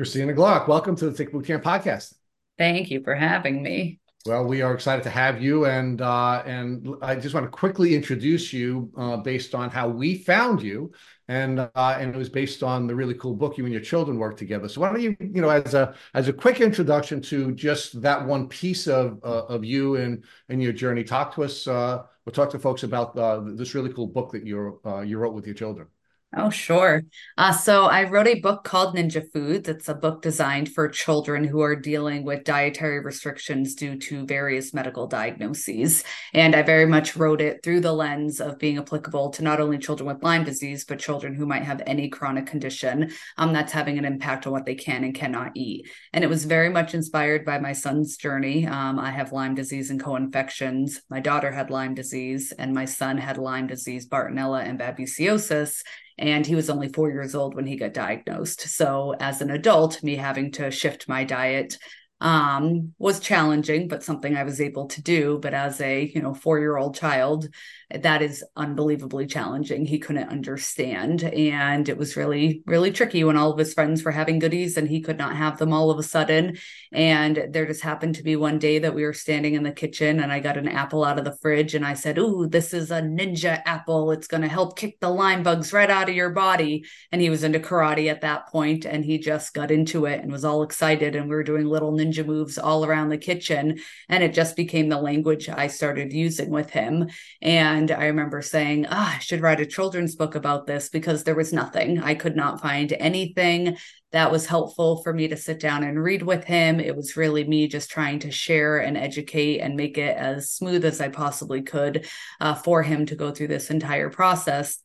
Christina Glowac, welcome to the Tick Bootcamp podcast. Thank you for having me. Well, we are excited to have you, and uh, and I just want to quickly introduce you uh, based on how we found you, and uh, and it was based on the really cool book you and your children worked together. So why don't you, you know, as a as a quick introduction to just that one piece of uh, of you and and your journey, talk to us. Uh, we'll talk to folks about uh, this really cool book that you you wrote with your children. Oh, sure. Uh, so I wrote a book called Ninja Foods. It's a book designed for children who are dealing with dietary restrictions due to various medical diagnoses. And I very much wrote it through the lens of being applicable to not only children with Lyme disease, but children who might have any chronic condition um, that's having an impact on what they can and cannot eat. And it was very much inspired by my son's journey. Um, I have Lyme disease and co infections. My daughter had Lyme disease, and my son had Lyme disease, Bartonella, and babesiosis and he was only four years old when he got diagnosed. So, as an adult, me having to shift my diet um, was challenging, but something I was able to do. But as a you know four year old child, that is unbelievably challenging. He couldn't understand, and it was really really tricky when all of his friends were having goodies and he could not have them all of a sudden. And there just happened to be one day that we were standing in the kitchen, and I got an apple out of the fridge, and I said, "Ooh, this is a ninja apple. It's going to help kick the Lyme bugs right out of your body." And he was into karate at that point, and he just got into it and was all excited, and we were doing little ninja moves all around the kitchen. And it just became the language I started using with him. And I remember saying, oh, I should write a children's book about this because there was nothing. I could not find anything that was helpful for me to sit down and read with him. It was really me just trying to share and educate and make it as smooth as I possibly could uh, for him to go through this entire process.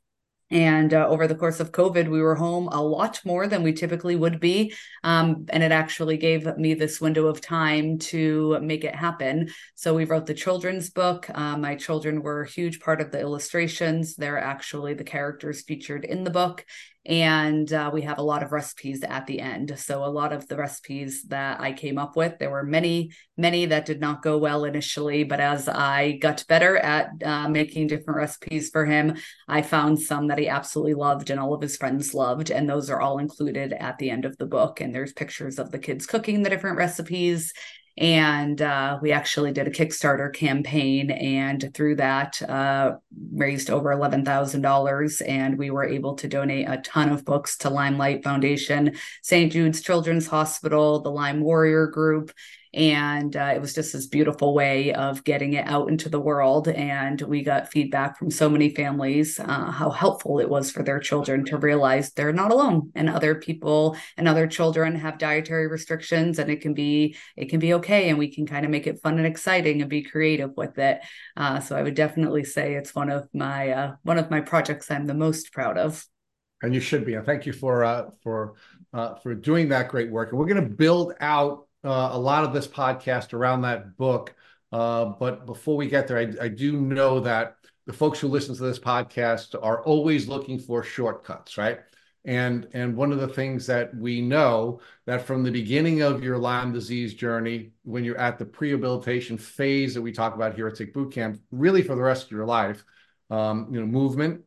And uh, over the course of COVID, we were home a lot more than we typically would be. Um, and it actually gave me this window of time to make it happen. So we wrote the children's book. Uh, my children were a huge part of the illustrations. They're actually the characters featured in the book and uh, we have a lot of recipes at the end. So a lot of the recipes that i came up with there were many many that did not go well initially but as i got better at uh, making different recipes for him i found some that he absolutely loved and all of his friends loved. And those are all included at the end of the book. And there's pictures of the kids cooking the different recipes and uh, we actually did a Kickstarter campaign, and through that, uh, raised over eleven thousand dollars, and we were able to donate a ton of books to LymeLight Foundation, St. Jude's Children's Hospital, the Lyme Warrior Group, and uh, it was just this beautiful way of getting it out into the world. And we got feedback from so many families uh, how helpful it was for their children to realize they're not alone and other people and other children have dietary restrictions and it can be it can be okay and we can kind of make it fun and exciting and be creative with it. Uh, so i would definitely say it's one of my uh, one of my projects i'm the most proud of. And you should be. And thank you for uh, for uh, for doing that great work. And we're going to build out uh, a lot of this podcast around that book. Uh, but before we get there, I, I, do know that the folks who listen to this podcast are always looking for shortcuts, right? And and one of the things that we know that from the beginning of your Lyme disease journey, when you're at the prehabilitation phase that we talk about here at Tick Boot Camp, really for the rest of your life, um, you know, movement,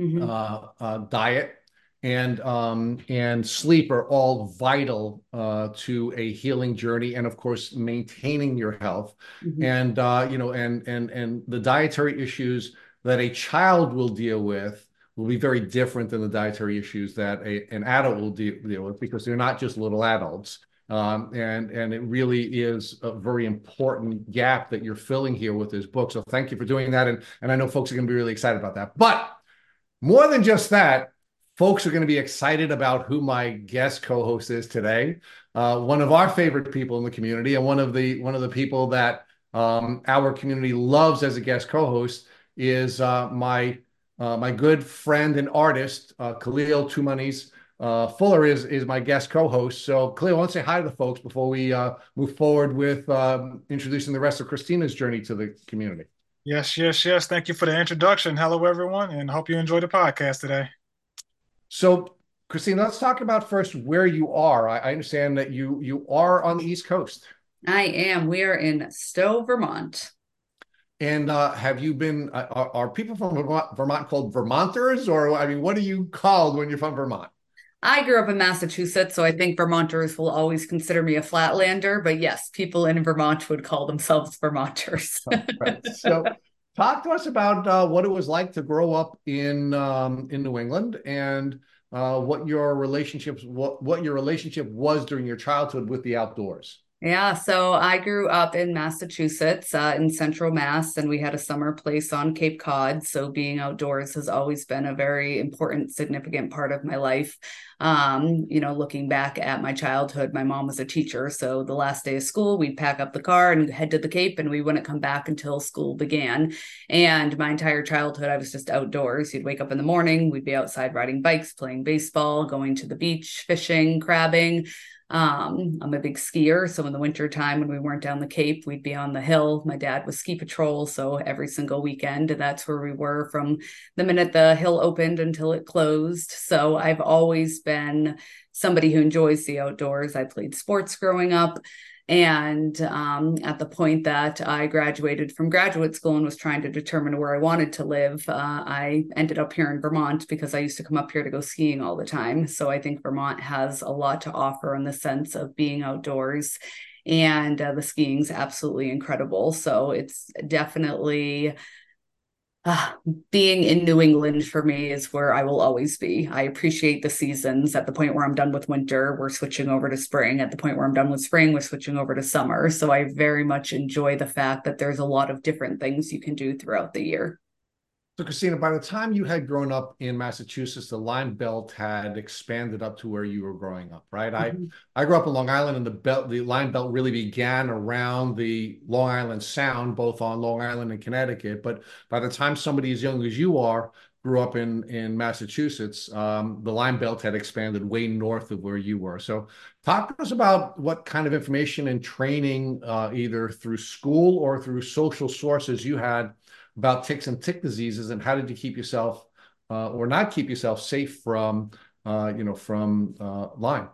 mm-hmm. uh, uh diet, and um, and sleep are all vital uh, to a healing journey, and of course, maintaining your health. Mm-hmm. And uh, you know, and and and the dietary issues that a child will deal with will be very different than the dietary issues that a, an adult will deal, deal with because they're not just little adults. Um, and and it really is a very important gap that you're filling here with this book. So thank you for doing that, and and I know folks are going to be really excited about that. But more than just that, folks are going to be excited about who my guest co-host is today. Uh, one of our favorite people in the community, and one of the one of the people that um, our community loves as a guest co-host is uh, my uh, my good friend and artist uh, Kahlil Tumanis. Uh, Fuller is is my guest co-host. So Kahlil, I want to say hi to the folks before we uh, move forward with um, introducing the rest of Christina's journey to the community. Yes, yes, yes. Thank you for the introduction. Hello, everyone, and hope you enjoy the podcast today. So, Christine, let's talk about first where you are. I, I understand that you you are on the East Coast. I am. We are in Stowe, Vermont. And uh, have you been? Uh, are, are, people from Vermont, Vermont called Vermonters, or I mean, what are you called when you're from Vermont? I grew up in Massachusetts, so I think Vermonters will always consider me a flatlander. But yes, people in Vermont would call themselves Vermonters. right. So, talk to us about uh, what it was like to grow up in um, in New England and uh, what your relationships what what your relationship was during your childhood with the outdoors. Yeah, so I grew up in Massachusetts, uh, in Central Mass, and we had a summer place on Cape Cod. So being outdoors has always been a very important, significant part of my life. Um, you know, looking back at my childhood, my mom was a teacher. So the last day of school, we'd pack up the car and head to the Cape, and we wouldn't come back until school began. And my entire childhood, I was just outdoors. You'd wake up in the morning, we'd be outside riding bikes, playing baseball, going to the beach, fishing, crabbing. Um, I'm a big skier. So in the winter time when we weren't down the Cape, we'd be on the hill. My dad was ski patrol. So every single weekend, that's where we were from the minute the hill opened until it closed. So I've always been somebody who enjoys the outdoors. I played sports growing up. And um, at the point that I graduated from graduate school and was trying to determine where I wanted to live, uh, I ended up here in Vermont because I used to come up here to go skiing all the time. So I think Vermont has a lot to offer in the sense of being outdoors. And uh, the skiing's absolutely incredible. So it's definitely uh, being in New England for me is where I will always be. I appreciate the seasons. At the point where I'm done with winter, we're switching over to spring. At the point where I'm done with spring, we're switching over to summer. So I very much enjoy the fact that there's a lot of different things you can do throughout the year. So, Christina, by the time you had grown up in Massachusetts, the Lyme Belt had expanded up to where you were growing up, right? Mm-hmm. I I grew up in Long Island, and the belt, the Lyme Belt, really began around the Long Island Sound, both on Long Island and Connecticut. But by the time somebody as young as you are grew up in in Massachusetts, um, the Lyme Belt had expanded way north of where you were. So, talk to us about what kind of information and training, uh, either through school or through social sources, you had about ticks and tick diseases and how did you keep yourself uh, or not keep yourself safe from uh, you know from uh, Lyme?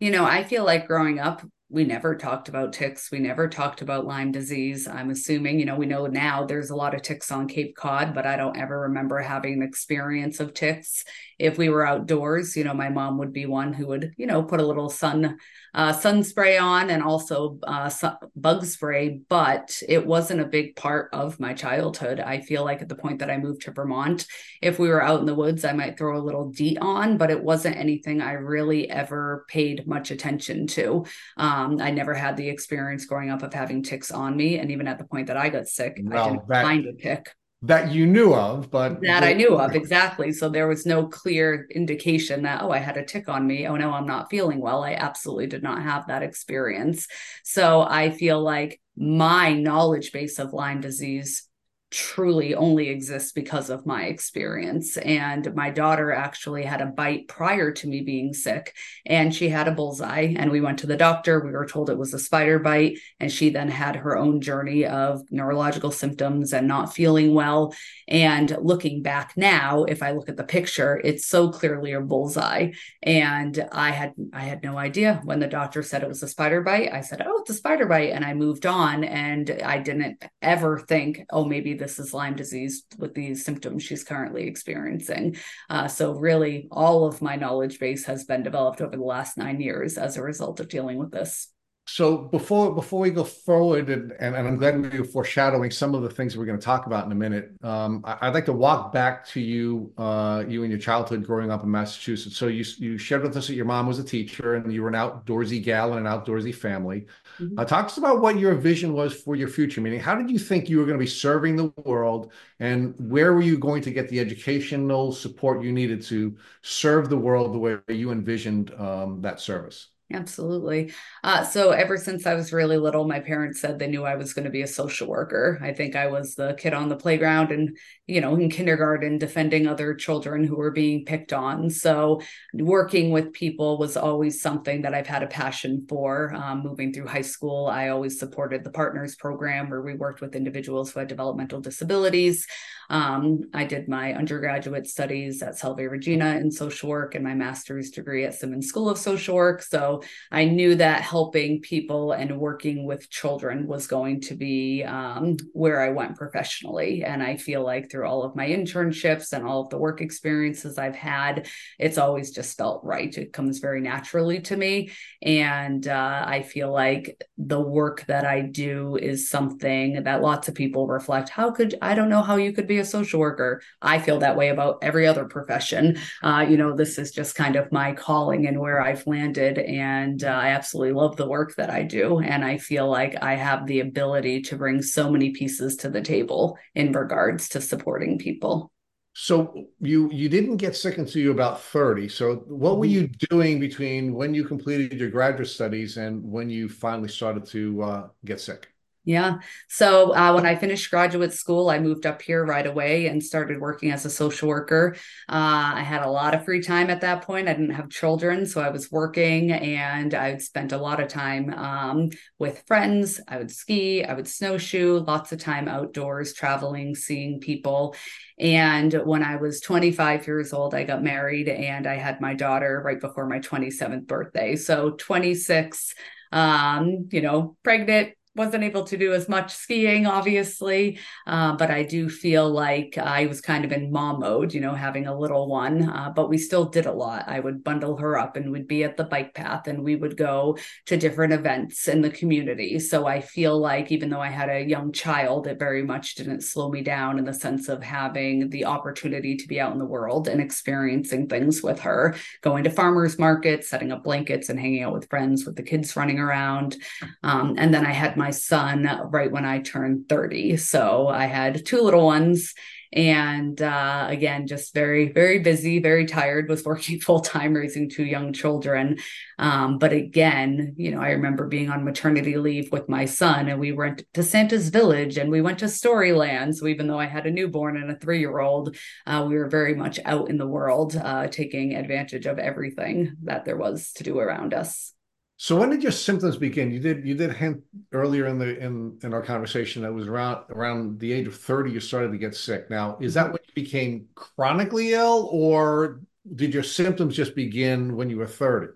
You know, I feel like growing up, we never talked about ticks. We never talked about Lyme disease. I'm assuming, you know, we know now there's a lot of ticks on Cape Cod, but I don't ever remember having an experience of ticks. If we were outdoors, you know, my mom would be one who would, you know, put a little sun uh, sun spray on and also uh, bug spray, but it wasn't a big part of my childhood. I feel like at the point that I moved to Vermont, if we were out in the woods, I might throw a little DEET on, but it wasn't anything I really ever paid much attention to. Um, I never had the experience growing up of having ticks on me. And even at the point that I got sick, well, I didn't that, find a tick that you knew of, but that I knew of exactly. So there was no clear indication that, oh, I had a tick on me. Oh, no, I'm not feeling well. I absolutely did not have that experience. So I feel like my knowledge base of Lyme disease truly only exists because of my experience. And my daughter actually had a bite prior to me being sick, and she had a bullseye. And we went to the doctor. We were told it was a spider bite. And she then had her own journey of neurological symptoms and not feeling well. And looking back now, if I look at the picture, it's so clearly a bullseye. And I had I had no idea when the doctor said it was a spider bite. I said, "Oh, it's a spider bite," and I moved on. And I didn't ever think, "Oh, maybe this is Lyme disease with these symptoms she's currently experiencing. Uh, so, really, all of my knowledge base has been developed over the last nine years as a result of dealing with this. So before before we go forward, and, and, and I'm glad we are foreshadowing some of the things we're going to talk about in a minute. Um, I, would like to walk back to you, uh, you and your childhood growing up in Massachusetts. So you you shared with us that your mom was a teacher and you were an outdoorsy gal and an outdoorsy family. Mm-hmm. Uh, talk to us about what your vision was for your future. Meaning, how did you think you were going to be serving the world, and where were you going to get the educational support you needed to serve the world the way you envisioned um, that service? Absolutely. Uh, so ever since I was really little, my parents said they knew I was going to be a social worker. I think I was the kid on the playground and, you know, in kindergarten defending other children who were being picked on. So working with people was always something that I've had a passion for. Um, moving through high school, I always supported the Partners Program where we worked with individuals who had developmental disabilities. Um, I did my undergraduate studies at Salve Regina in social work and my master's degree at Simmons School of Social Work. So I knew that helping people and working with children was going to be um, where I went professionally. And I feel like through all of my internships and all of the work experiences I've had, it's always just felt right. It comes very naturally to me. And uh, I feel like the work that I do is something that lots of people reflect. How could I don't know how you could be a social worker? I feel that way about every other profession. Uh, you know, this is just kind of my calling and where I've landed. And uh, I absolutely love the work that I do. And I feel like I have the ability to bring so many pieces to the table in regards to supporting people. So you you didn't get sick until you were about 30. So what were mm-hmm. you doing between when you completed your graduate studies and when you finally started to uh, get sick? Yeah. So uh, when I finished graduate school, I moved up here right away and started working as a social worker. Uh, I had a lot of free time at that point. I didn't have children, so I was working and I spent a lot of time um, with friends. I would ski, I would snowshoe, lots of time outdoors, traveling, seeing people. And when I was 25 years old, I got married and I had my daughter right before my 27th birthday. So 26 um, you know, pregnant, wasn't able to do as much skiing, obviously, uh, but I do feel like I was kind of in mom mode, you know, having a little one. Uh, but we still did a lot. I would bundle her up and we'd be at the bike path and we would go to different events in the community. So I feel like even though I had a young child, it very much didn't slow me down in the sense of having the opportunity to be out in the world and experiencing things with her, going to farmers markets, setting up blankets and hanging out with friends with the kids running around. Um, and then I had my son right when I turned 30. So I had two little ones. And uh, again, just very, very busy, very tired, was working full time, raising two young children. Um, but again, you know, I remember being on maternity leave with my son, and we went to Santa's Village and we went to Storyland. So even though I had a newborn and a three year old, uh, we were very much out in the world, uh, taking advantage of everything that there was to do around us. So when did your symptoms begin? You did you did hint earlier in the in in our conversation that was around around the age of 30 you started to get sick. Now, is that when you became chronically ill or did your symptoms just begin when you were 30?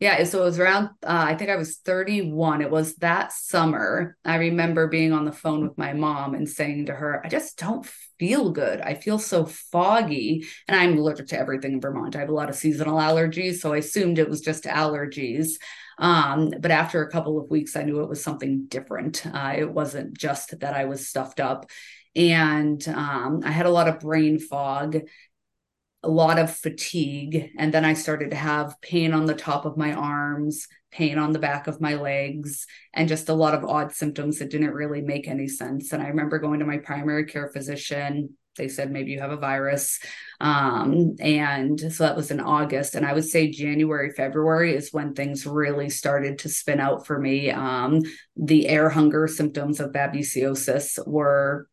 Yeah, so it was around uh, I think I was 31. It was that summer. I remember being on the phone with my mom and saying to her, "I just don't feel good. I feel so foggy." And I'm allergic to everything in Vermont. I have a lot of seasonal allergies, so I assumed it was just allergies. Um, but after a couple of weeks, I knew it was something different. Uh, it wasn't just that I was stuffed up. And um, I had a lot of brain fog, a lot of fatigue. And then I started to have pain on the top of my arms, pain on the back of my legs, and just a lot of odd symptoms that didn't really make any sense. And I remember going to my primary care physician they said maybe you have a virus. Um, and so that was in august. And i would say january february is when things really started to spin out for me. Um, the air hunger symptoms of babesiosis were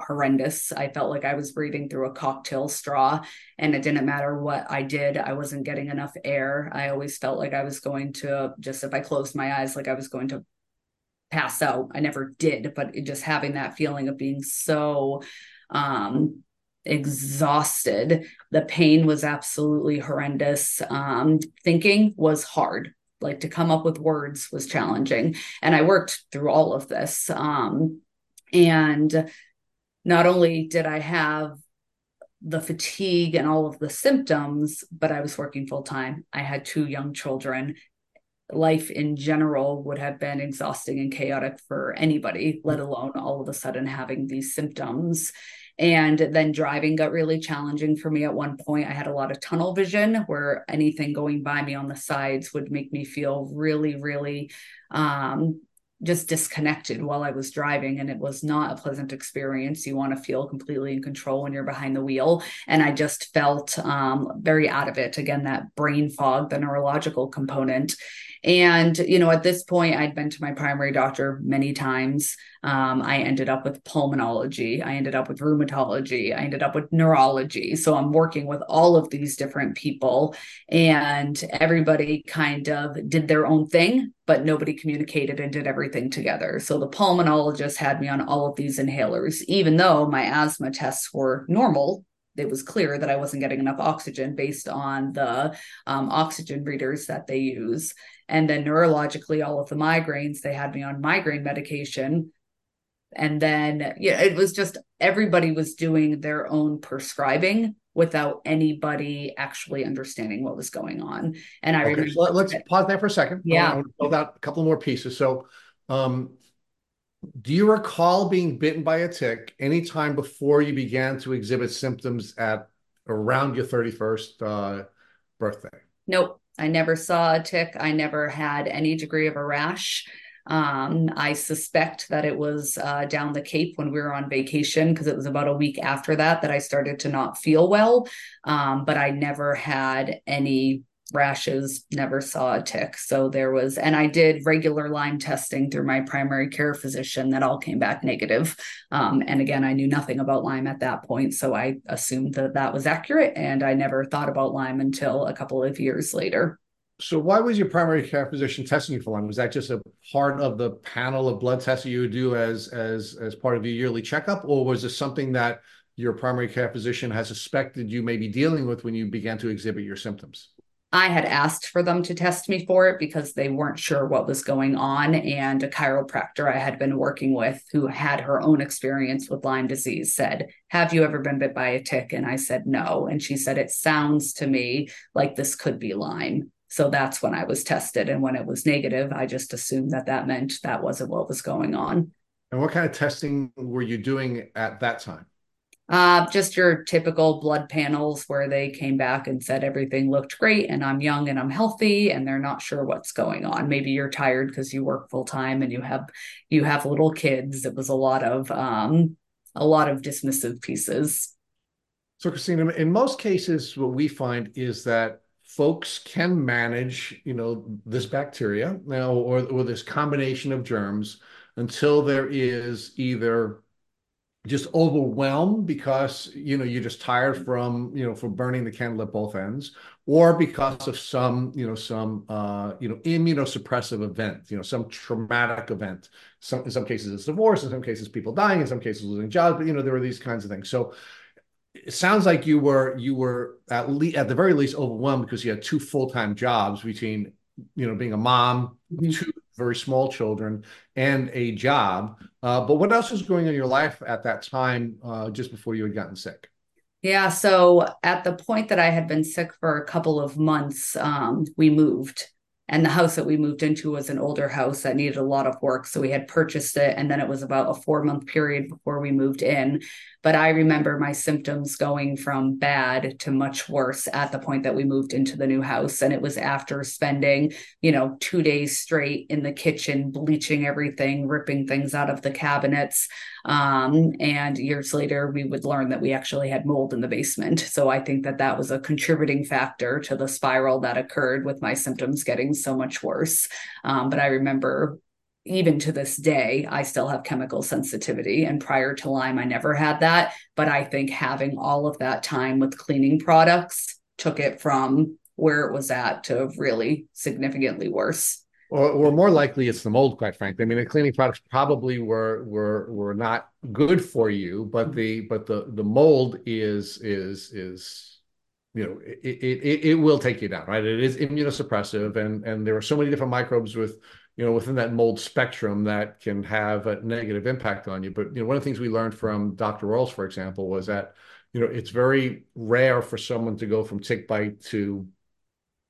horrendous. I felt like i was breathing through a cocktail straw and it didn't matter what i did i wasn't getting enough air. I always felt like i was going to just if i closed my eyes like i was going to pass out. I never did but just having that feeling of being so um, exhausted. The pain was absolutely horrendous. Um, thinking was hard. Like to come up with words was challenging. And I worked through all of this. Um, and not only did I have the fatigue and all of the symptoms, but I was working full time. I had two young children. Life in general would have been exhausting and chaotic for anybody, let alone all of a sudden having these symptoms. And then driving got really challenging for me at one point. I had a lot of tunnel vision where anything going by me on the sides would make me feel really, really um, just disconnected while I was driving, and it was not a pleasant experience. You want to feel completely in control when you're behind the wheel, and I just felt um, very out of it. Again, that brain fog, the neurological component, and, you know, at this point, I'd been to my primary doctor many times. Um, I ended up with pulmonology. I ended up with rheumatology. I ended up with neurology. So I'm working with all of these different people, and everybody kind of did their own thing, but nobody communicated and did everything together. So the pulmonologist had me on all of these inhalers, even though my asthma tests were normal it was clear that I wasn't getting enough oxygen based on the um, oxygen readers that they use. And then neurologically, all of the migraines, they had me on migraine medication. And then, yeah, it was just everybody was doing their own prescribing without anybody actually understanding what was going on. And I okay, remember. so let's pause there for a second. Yeah. I want to build out a couple more pieces. So, um, do you recall being bitten by a tick anytime before you began to exhibit symptoms at around your 31st uh, birthday? Nope. I never saw a tick. I never had any degree of a rash. Um, I suspect that it was uh, down the Cape when we were on vacation because it was about a week after that that I started to not feel well. Um, but I never had any rashes, never saw a tick. So there was, and I did regular Lyme testing through my primary care physician that all came back negative. Um, and again, I knew nothing about Lyme at that point. So I assumed that that was accurate. And I never thought about Lyme until a couple of years later. So why was your primary care physician testing you for Lyme? Was that just a part of the panel of blood tests that you would do as as as part of your yearly checkup, or was this something that your primary care physician has suspected you may be dealing with when you began to exhibit your symptoms? I had asked for them to test me for it because they weren't sure what was going on. And a chiropractor I had been working with who had her own experience with Lyme disease said, Have you ever been bit by a tick? And I said, No. And she said, It sounds to me like this could be Lyme. So that's when I was tested. And when it was negative, I just assumed that that meant that wasn't what was going on. And what kind of testing were you doing at that time? Uh, just your typical blood panels where they came back and said everything looked great and I'm young and I'm healthy and they're not sure what's going on. Maybe you're tired because you work full time and you have you have little kids. It was a lot of um, a lot of dismissive pieces. So, Christina, in most cases, what we find is that folks can manage, you know, this bacteria now or, or this combination of germs until there is either just overwhelmed because you know you're just tired from you know from burning the candle at both ends or because of some you know some uh you know immunosuppressive event you know some traumatic event some in some cases it's divorce in some cases people dying in some cases losing jobs but you know there are these kinds of things so it sounds like you were you were at least at the very least overwhelmed because you had two full-time jobs between you know being a mom mm-hmm. two very small children and a job. Uh, but what else was going on in your life at that time, uh, just before you had gotten sick? Yeah. So at the point that I had been sick for a couple of months, um, we moved. And the house that we moved into was an older house that needed a lot of work. So we had purchased it. And then it was about a four month period before we moved in. But I remember my symptoms going from bad to much worse at the point that we moved into the new house. And it was after spending, you know, two days straight in the kitchen, bleaching everything, ripping things out of the cabinets. Um, and years later, we would learn that we actually had mold in the basement. So I think that that was a contributing factor to the spiral that occurred with my symptoms getting so much worse. Um, but I remember even to this day, I still have chemical sensitivity. And prior to Lyme, I never had that. But I think having all of that time with cleaning products took it from where it was at to really significantly worse. Or, or more likely, it's the mold. Quite frankly, I mean, the cleaning products probably were were were not good for you, but the but the the mold is is is you know it, it it will take you down, right? It is immunosuppressive, and and there are so many different microbes with you know, within that mold spectrum that can have a negative impact on you. But, you know, one of the things we learned from Dr. Rawls, for example, was that, you know, it's very rare for someone to go from tick bite to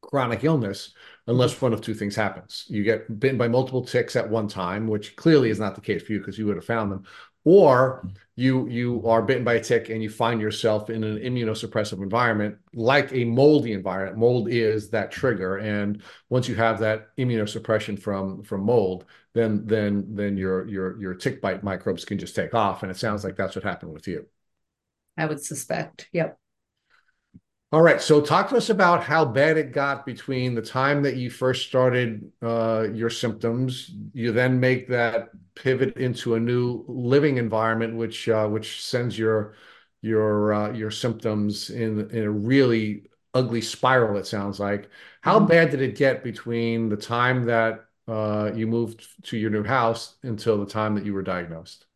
chronic illness unless mm-hmm. one of two things happens. You get bitten by multiple ticks at one time, which clearly is not the case for you because you would have found them, or mm-hmm. you you are bitten by a tick and you find yourself in an immunosuppressive environment like a moldy environment. Mold is that trigger and once you have that immunosuppression from from mold then then then your your your tick bite microbes can just take off and it sounds like that's what happened with you. I would suspect. Yep all right. So talk to us about how bad it got between the time that you first started uh, your symptoms. You then make that pivot into a new living environment, which uh, which sends your your uh, your symptoms in in a really ugly spiral. It sounds like. How mm-hmm. bad did it get between the time that uh, you moved to your new house until the time that you were diagnosed?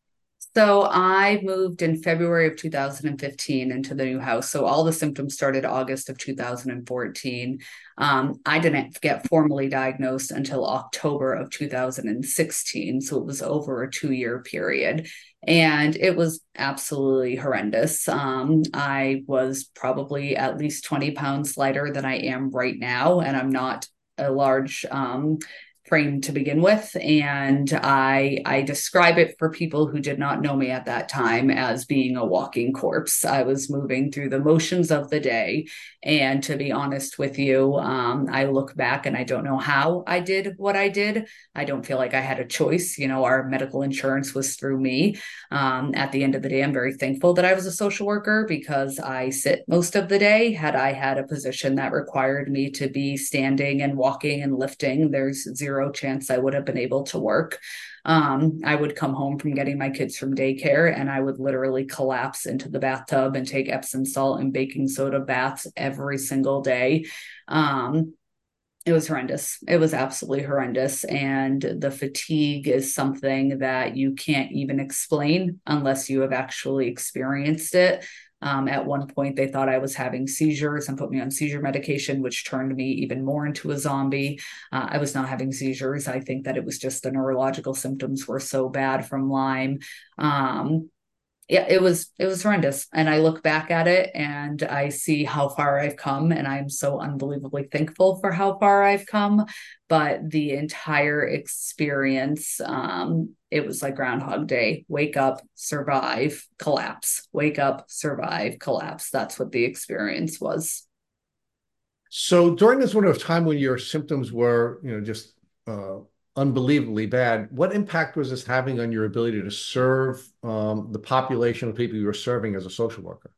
So I moved in February of 2015 into the new house. So all the symptoms started August of 2014. Um, I didn't get formally diagnosed until October of 2016. So it was over a two year period. And it was absolutely horrendous. Um, I was probably at least 20 pounds lighter than I am right now. And I'm not a large um, frame to begin with and i i describe it for people who did not know me at that time as being a walking corpse. I was moving through the motions of the day and to be honest with you um, i look back and i don't know how i did what i did. I don't feel like i had a choice. You know our medical insurance was through me. Um, at the end of the day i'm very thankful that i was a social worker because i sit most of the day. Had i had a position that required me to be standing and walking and lifting there's zero zero chance I would have been able to work. Um, I would come home from getting my kids from daycare and I would literally collapse into the bathtub and take Epsom salt and baking soda baths every single day. Um, it was horrendous. It was absolutely horrendous. And the fatigue is something that you can't even explain unless you have actually experienced it. Um, at one point, they thought I was having seizures and put me on seizure medication, which turned me even more into a zombie. Uh, I was not having seizures. I think that it was just the neurological symptoms were so bad from Lyme. Um, yeah, it was it was horrendous. And I look back at it and I see how far I've come, and I'm so unbelievably thankful for how far I've come. But the entire experience, um, it was like Groundhog Day: wake up, survive, collapse. Wake up, survive, collapse. That's what the experience was. So during this window of time when your symptoms were, you know, just uh, unbelievably bad. What impact was this having on your ability to serve um, the population of people you were serving as a social worker?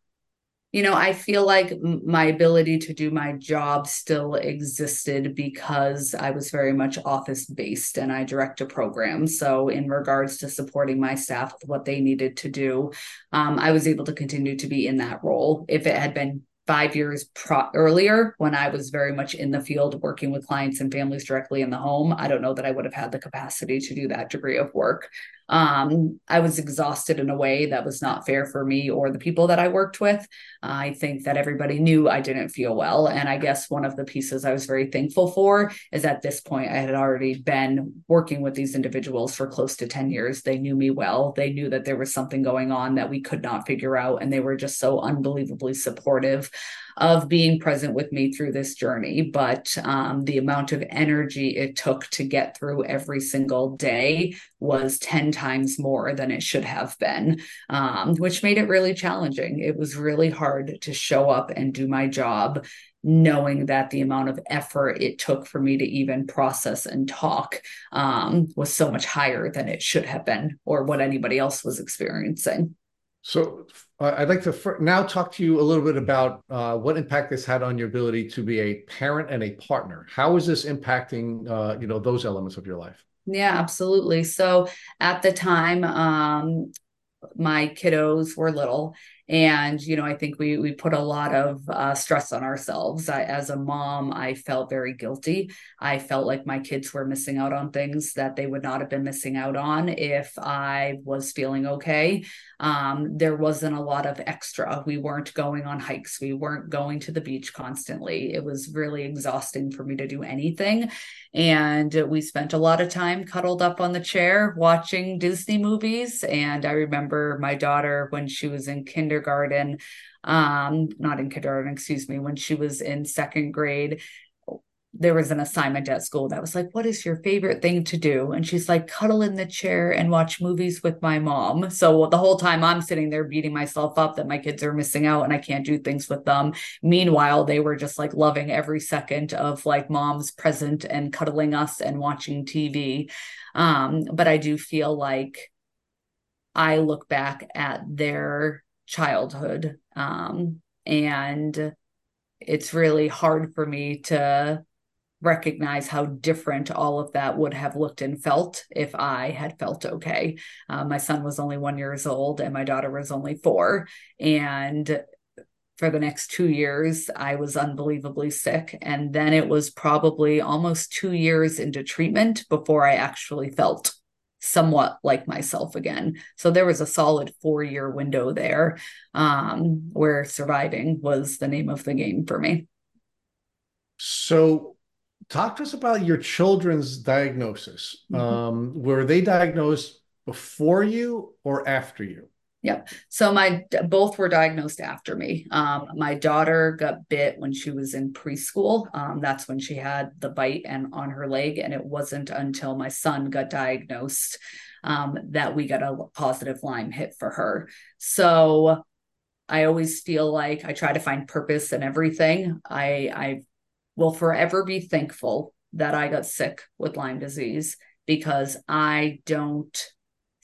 You know, I feel like my ability to do my job still existed because I was very much office based and I direct a program. So, in regards to supporting my staff with what they needed to do, um, I was able to continue to be in that role. If it had been five years pro- earlier when I was very much in the field working with clients and families directly in the home, I don't know that I would have had the capacity to do that degree of work um, I was exhausted in a way that was not fair for me or the people that I worked with. I think that everybody knew I didn't feel well. And I guess one of the pieces I was very thankful for is at this point, I had already been working with these individuals for close to 10 years. They knew me well. They knew that there was something going on that we could not figure out. And they were just so unbelievably supportive of being present with me through this journey. But um, the amount of energy it took to get through every single day was 10 times more than it should have been, um, which made it really challenging. It was really hard to show up and do my job knowing that the amount of effort it took for me to even process and talk um, was so much higher than it should have been or what anybody else was experiencing. So I'd like to now talk to you a little bit about uh, what impact this had on your ability to be a parent and a partner. How is this impacting, uh, you know, those elements of your life? Yeah, absolutely. So at the time, um, my kiddos were little and you know i think we we put a lot of uh, stress on ourselves. I, as a mom i felt very guilty. I felt like my kids were missing out on things that they would not have been missing out on if i was feeling okay. Um, there wasn't a lot of extra. We weren't going on hikes. We weren't going to the beach constantly. It was really exhausting for me to do anything and we spent a lot of time cuddled up on the chair watching disney movies. And i remember my daughter when she was in kindergarten um, not in kindergarten, excuse me, when she was in second grade, there was an assignment at school that was like, What is your favorite thing to do? And she's like, Cuddle in the chair and watch movies with my mom. So the whole time I'm sitting there beating myself up that my kids are missing out and I can't do things with them. Meanwhile, they were just like loving every second of like mom's present and cuddling us and watching TV. Um, but I do feel like I look back at their childhood. Um, and it's really hard for me to recognize how different all of that would have looked and felt if I had felt okay. Uh, my son was only one years old and my daughter was only four. And for the next two years, I was unbelievably sick. And then it was probably almost two years into treatment before I actually felt somewhat like myself again. So there was a solid four year window there um, where surviving was the name of the game for me. So, talk to us about your children's diagnosis. Mm-hmm. Um, were they diagnosed before you or after you? Yep. So my both were diagnosed after me. Um, my daughter got bit when she was in preschool. Um, that's when she had the bite and on her leg, and it wasn't until my son got diagnosed um, that we got a positive Lyme hit for her. So I always feel like I try to find purpose in everything. I I will forever be thankful that I got sick with Lyme disease because I don't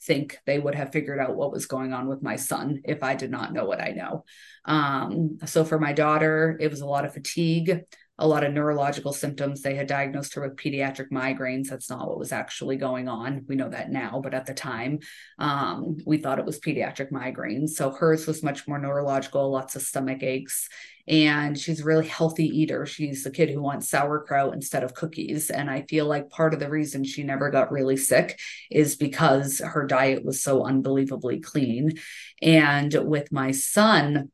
think they would have figured out what was going on with my son if I did not know what I know. Um, so for my daughter, it was a lot of fatigue, a lot of neurological symptoms. They had diagnosed her with pediatric migraines. That's not what was actually going on. We know that now, but at the time, um, we thought it was pediatric migraines. So hers was much more neurological, lots of stomach aches and she's a really healthy eater. She's a kid who wants sauerkraut instead of cookies. And I feel like part of the reason she never got really sick is because her diet was so unbelievably clean. And with my son,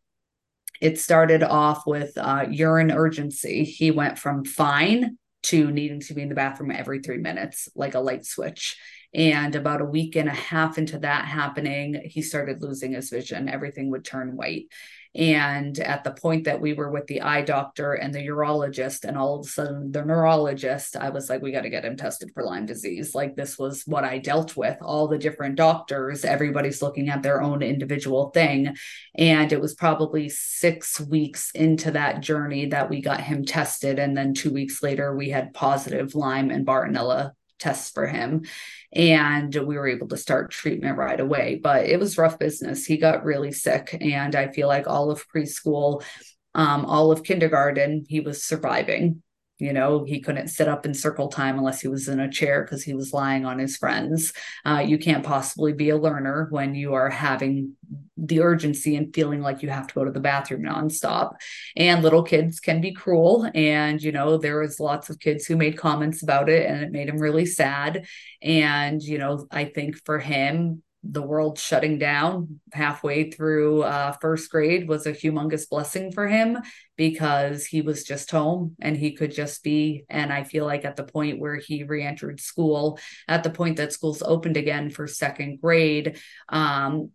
it started off with uh, urine urgency. He went from fine to needing to be in the bathroom every three minutes, like a light switch. And about a week and a half into that happening, he started losing his vision. Everything would turn white. And at the point that we were with the eye doctor and the urologist, and all of a sudden the neurologist, I was like, we got to get him tested for Lyme disease. Like, this was what I dealt with. All the different doctors, everybody's looking at their own individual thing. And it was probably six weeks into that journey that we got him tested. And then two weeks later, we had positive Lyme and Bartonella tests for him and we were able to start treatment right away. But it was rough business. He got really sick and i feel like all of preschool um, all of kindergarten he was surviving you know, he couldn't sit up in circle time unless he was in a chair because he was lying on his friends. Uh, you can't possibly be a learner when you are having the urgency and feeling like you have to go to the bathroom nonstop. And little kids can be cruel. And, you know, there was lots of kids who made comments about it and it made him really sad. And, you know, I think for him, the world shutting down halfway through uh, first grade was a humongous blessing for him because he was just home and he could just be. And I feel like at the point where he re-entered school, at the point that schools opened again for second grade, um,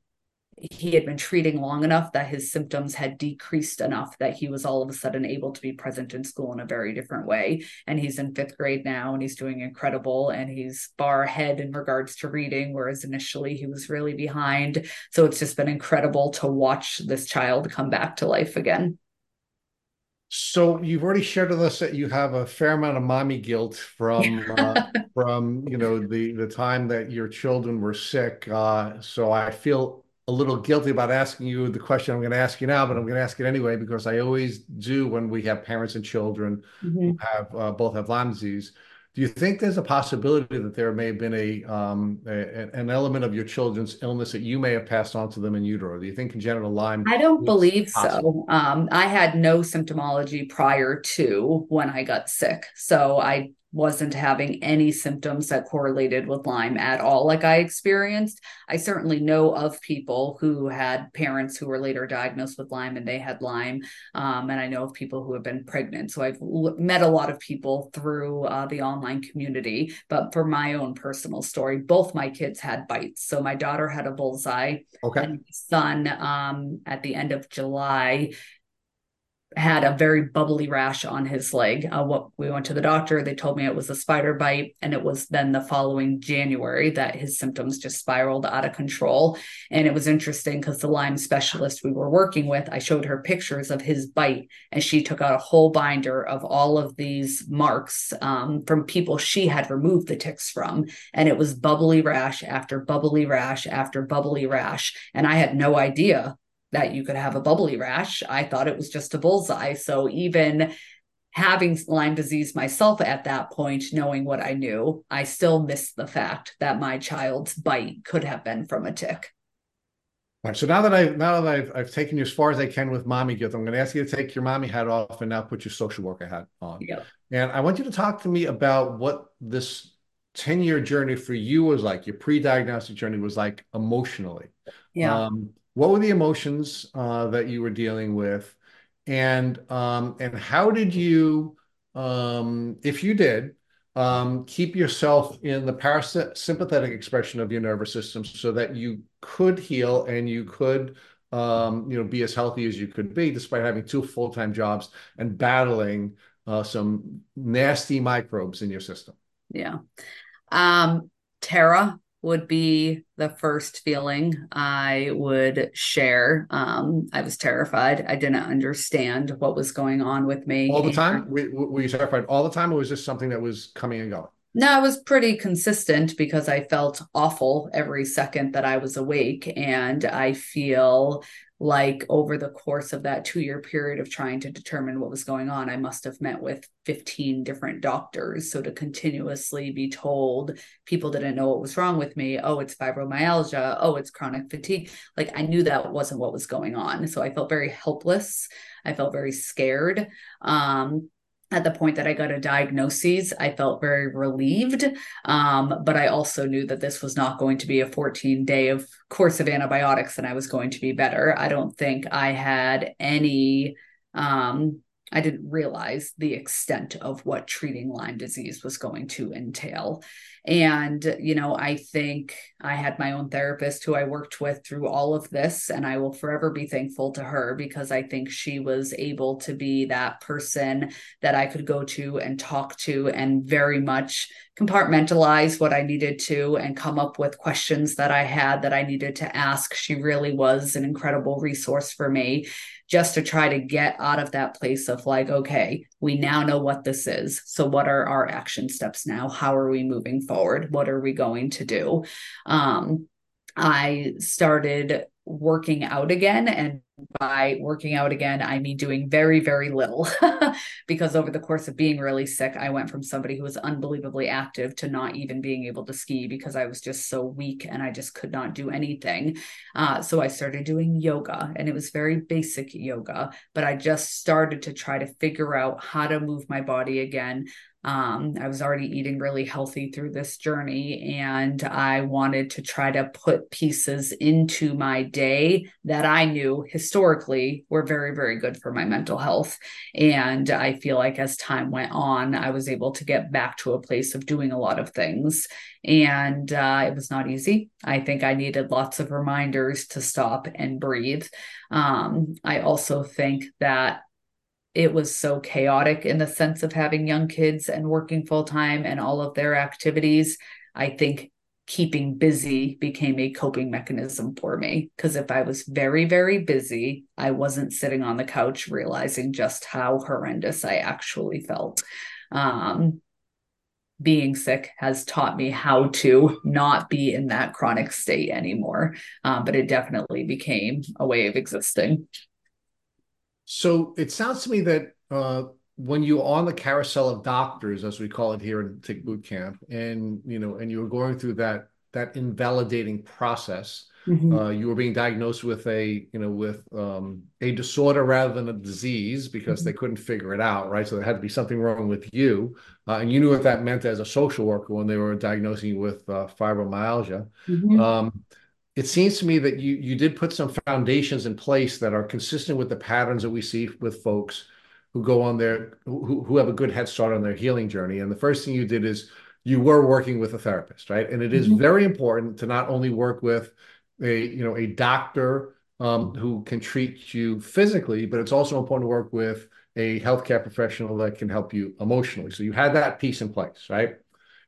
he had been treating long enough that his symptoms had decreased enough that he was all of a sudden able to be present in school in a very different way. And he's in fifth grade now and he's doing incredible and he's far ahead in regards to reading, whereas initially he was really behind. So it's just been incredible to watch this child come back to life again. So you've already shared with us that you have a fair amount of mommy guilt from uh, from you know the the time that your children were sick. Uh, so I feel a little guilty about asking you the question I'm going to ask you now, but I'm going to ask it anyway because I always do when we have parents and children mm-hmm. who have uh, both have Lyme disease. Do you think there's a possibility that there may have been a, um, a, an element of your children's illness that you may have passed on to them in utero? Do you think congenital Lyme? I don't believe possible? so. Um, I had no symptomology prior to when I got sick, so I wasn't having any symptoms that correlated with Lyme at all, like I experienced. I certainly know of people who had parents who were later diagnosed with Lyme and they had Lyme. Um, and I know of people who have been pregnant. So I've l- met a lot of people through uh, the online community. But for my own personal story, both my kids had bites. So my daughter had a bullseye. Okay. And my son, um, at the end of July, had a very bubbly rash on his leg. Uh, what we went to the doctor, they told me it was a spider bite, and it was then the following January that his symptoms just spiraled out of control. And it was interesting because the Lyme specialist we were working with, I showed her pictures of his bite, and she took out a whole binder of all of these marks um, from people she had removed the ticks from, and it was bubbly rash after bubbly rash after bubbly rash, and I had no idea that you could have a bubbly rash. I thought it was just a bullseye. So even having Lyme disease myself at that point, knowing what I knew, I still missed the fact that my child's bite could have been from a tick. All right. So now that I now that I've I've taken you as far as I can with mommy guilt, I'm going to ask you to take your mommy hat off and now put your social worker hat on. Yep. And I want you to talk to me about what this 10 year journey for you was like, your pre diagnostic journey was like emotionally. Yeah. Um, what were the emotions uh, that you were dealing with? And um, and how did you, um, if you did, um, keep yourself in the parasympathetic expression of your nervous system so that you could heal and you could um, you know, be as healthy as you could be, despite having two full-time jobs and battling uh, some nasty microbes in your system. Yeah. Um, Tara would be the first feeling I would share. Um, I was terrified. I didn't understand what was going on with me. All the time? Were, were you terrified all the time, or was this something that was coming and going? No, it was pretty consistent because I felt awful every second that I was awake. And I feel like over the course of that two year period of trying to determine what was going on, I must have met with 15 different doctors. So to continuously be told people didn't know what was wrong with me, oh, it's fibromyalgia, oh, it's chronic fatigue, like I knew that wasn't what was going on. So I felt very helpless. I felt very scared. Um, at the point that I got a diagnosis, I felt very relieved. Um, but I also knew that this was not going to be a 14 day of course of antibiotics and I was going to be better. I don't think I had any um, I didn't realize the extent of what treating Lyme disease was going to entail. And, you know, I think I had my own therapist who I worked with through all of this, and I will forever be thankful to her because I think she was able to be that person that I could go to and talk to and very much compartmentalize what I needed to and come up with questions that I had that I needed to ask. She really was an incredible resource for me just to try to get out of that place of like, okay, we now know what this is. So, what are our action steps now? How are we moving forward? What are we going to do? Um, I started working out again and by working out again, I mean doing very, very little. because over the course of being really sick, I went from somebody who was unbelievably active to not even being able to ski because I was just so weak and I just could not do anything. Uh, so I started doing yoga and it was very basic yoga, but I just started to try to figure out how to move my body again. Um, I was already eating really healthy through this journey, and I wanted to try to put pieces into my day that I knew historically were very, very good for my mental health. And I feel like as time went on, I was able to get back to a place of doing a lot of things. And uh, it was not easy. I think I needed lots of reminders to stop and breathe. Um, I also think that it was so chaotic in the sense of having young kids and working full time and all of their activities. I think keeping busy became a coping mechanism for me because if I was very, very busy, I wasn't sitting on the couch realizing just how horrendous I actually felt. Um, being sick has taught me how to not be in that chronic state anymore. Um, but it definitely became a way of existing. So it sounds to me that uh, when you're on the carousel of doctors, as we call it here in Tick Boot Camp, and you know, and you were going through that that invalidating process, mm-hmm. uh, you were being diagnosed with a you know with um, a disorder rather than a disease because mm-hmm. they couldn't figure it out, right? So there had to be something wrong with you, uh, and you knew what that meant as a social worker when they were diagnosing you with uh, fibromyalgia. Mm-hmm. Um, it seems to me that you you did put some foundations in place that are consistent with the patterns that we see with folks who go on their who, who have a good head start on their healing journey. And the first thing you did is you were working with a therapist right? And it is mm-hmm. very important to not only work with a you know a doctor um, who can treat you physically but it's also important to work with a healthcare professional that can help you emotionally. So you had that piece in place right?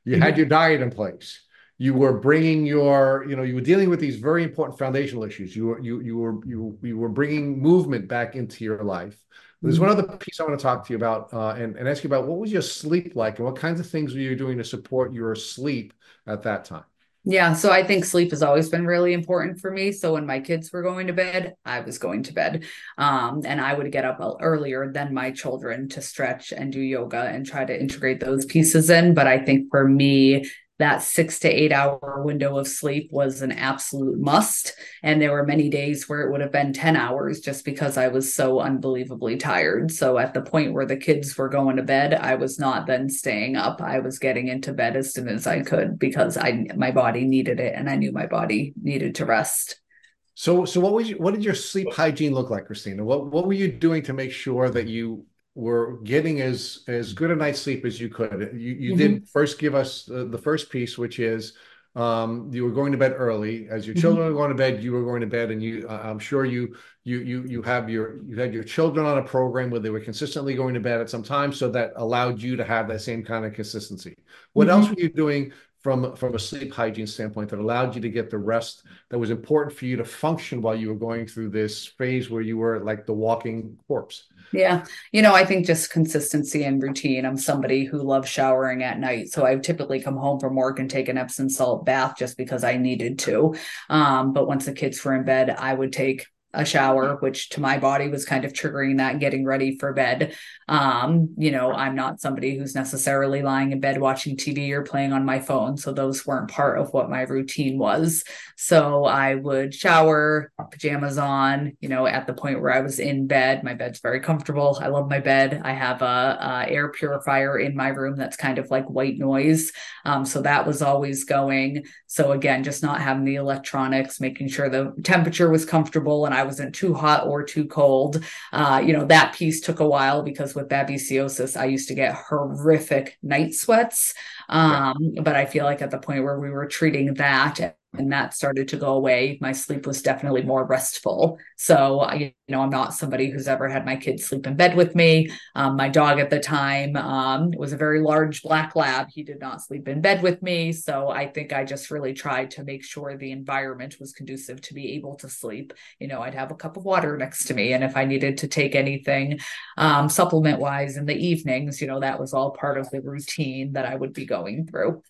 You mm-hmm. had your diet in place you were bringing your you know you were dealing with these very important foundational issues you were you you were you, you were bringing movement back into your life there's mm-hmm. one other piece i want to talk to you about uh, and, and ask you about what was your sleep like and what kinds of things were you doing to support your sleep at that time yeah, so I think sleep has always been really important for me. So when my kids were going to bed, I was going to bed. Um, and I would get up earlier than my children to stretch and do yoga and try to integrate those pieces in. But I think for me, that six to eight hour window of sleep was an absolute must. And there were many days where it would have been 10 hours just because I was so unbelievably tired. So at the point where the kids were going to bed, I was not then staying up. I was getting into bed as soon as I could because I my body needed it and I knew my body needed to rest. So, so what was your, what did your sleep hygiene look like, Christina? What what were you doing to make sure that you were getting as as good a night's sleep as you could. You you mm-hmm. did first give us uh, the first piece, which is um, you were going to bed early. As your mm-hmm. children mm-hmm. were going to bed, you were going to bed, and you I'm sure you you you you have your you had your children on a program where they were consistently going to bed at some time, so that allowed you to have that same kind of consistency. What mm-hmm. else were you doing from from a sleep hygiene standpoint that allowed you to get the rest that was important for you to function while you were going through this phase where you were like the walking corpse. Yeah. You know i think just consistency and routine. I'm somebody who loves showering at night so i typically come home from work and take an epsom salt bath just because i needed to. Um, but once the kids were in bed i would take a shower, which to my body was kind of triggering that getting ready for bed. Um, you know, I'm not somebody who's necessarily lying in bed watching TV or playing on my phone. So those weren't part of what my routine was. So I would shower, pajamas on, you know, at the point where I was in bed. My bed's very comfortable. I love my bed. I have a, a air purifier in my room that's kind of like white noise. Um, so that was always going. So again, just not having the electronics, making sure the temperature was comfortable and wasn't too hot or too cold. Uh, you know, that piece took a while because with babesiosis, I used to get horrific night sweats. Um, yeah. But I feel like at the point where we were treating that and that started to go away my sleep was definitely more restful. So you know i'm not somebody who's ever had my kids sleep in bed with me. Um, my dog at the time um, was a very large black lab. He did not sleep in bed with me. So i think i just really tried to make sure the environment was conducive to be able to sleep. You know i'd have a cup of water next to me and if i needed to take anything um, supplement wise in the evenings you know that was all part of the routine that i would be going through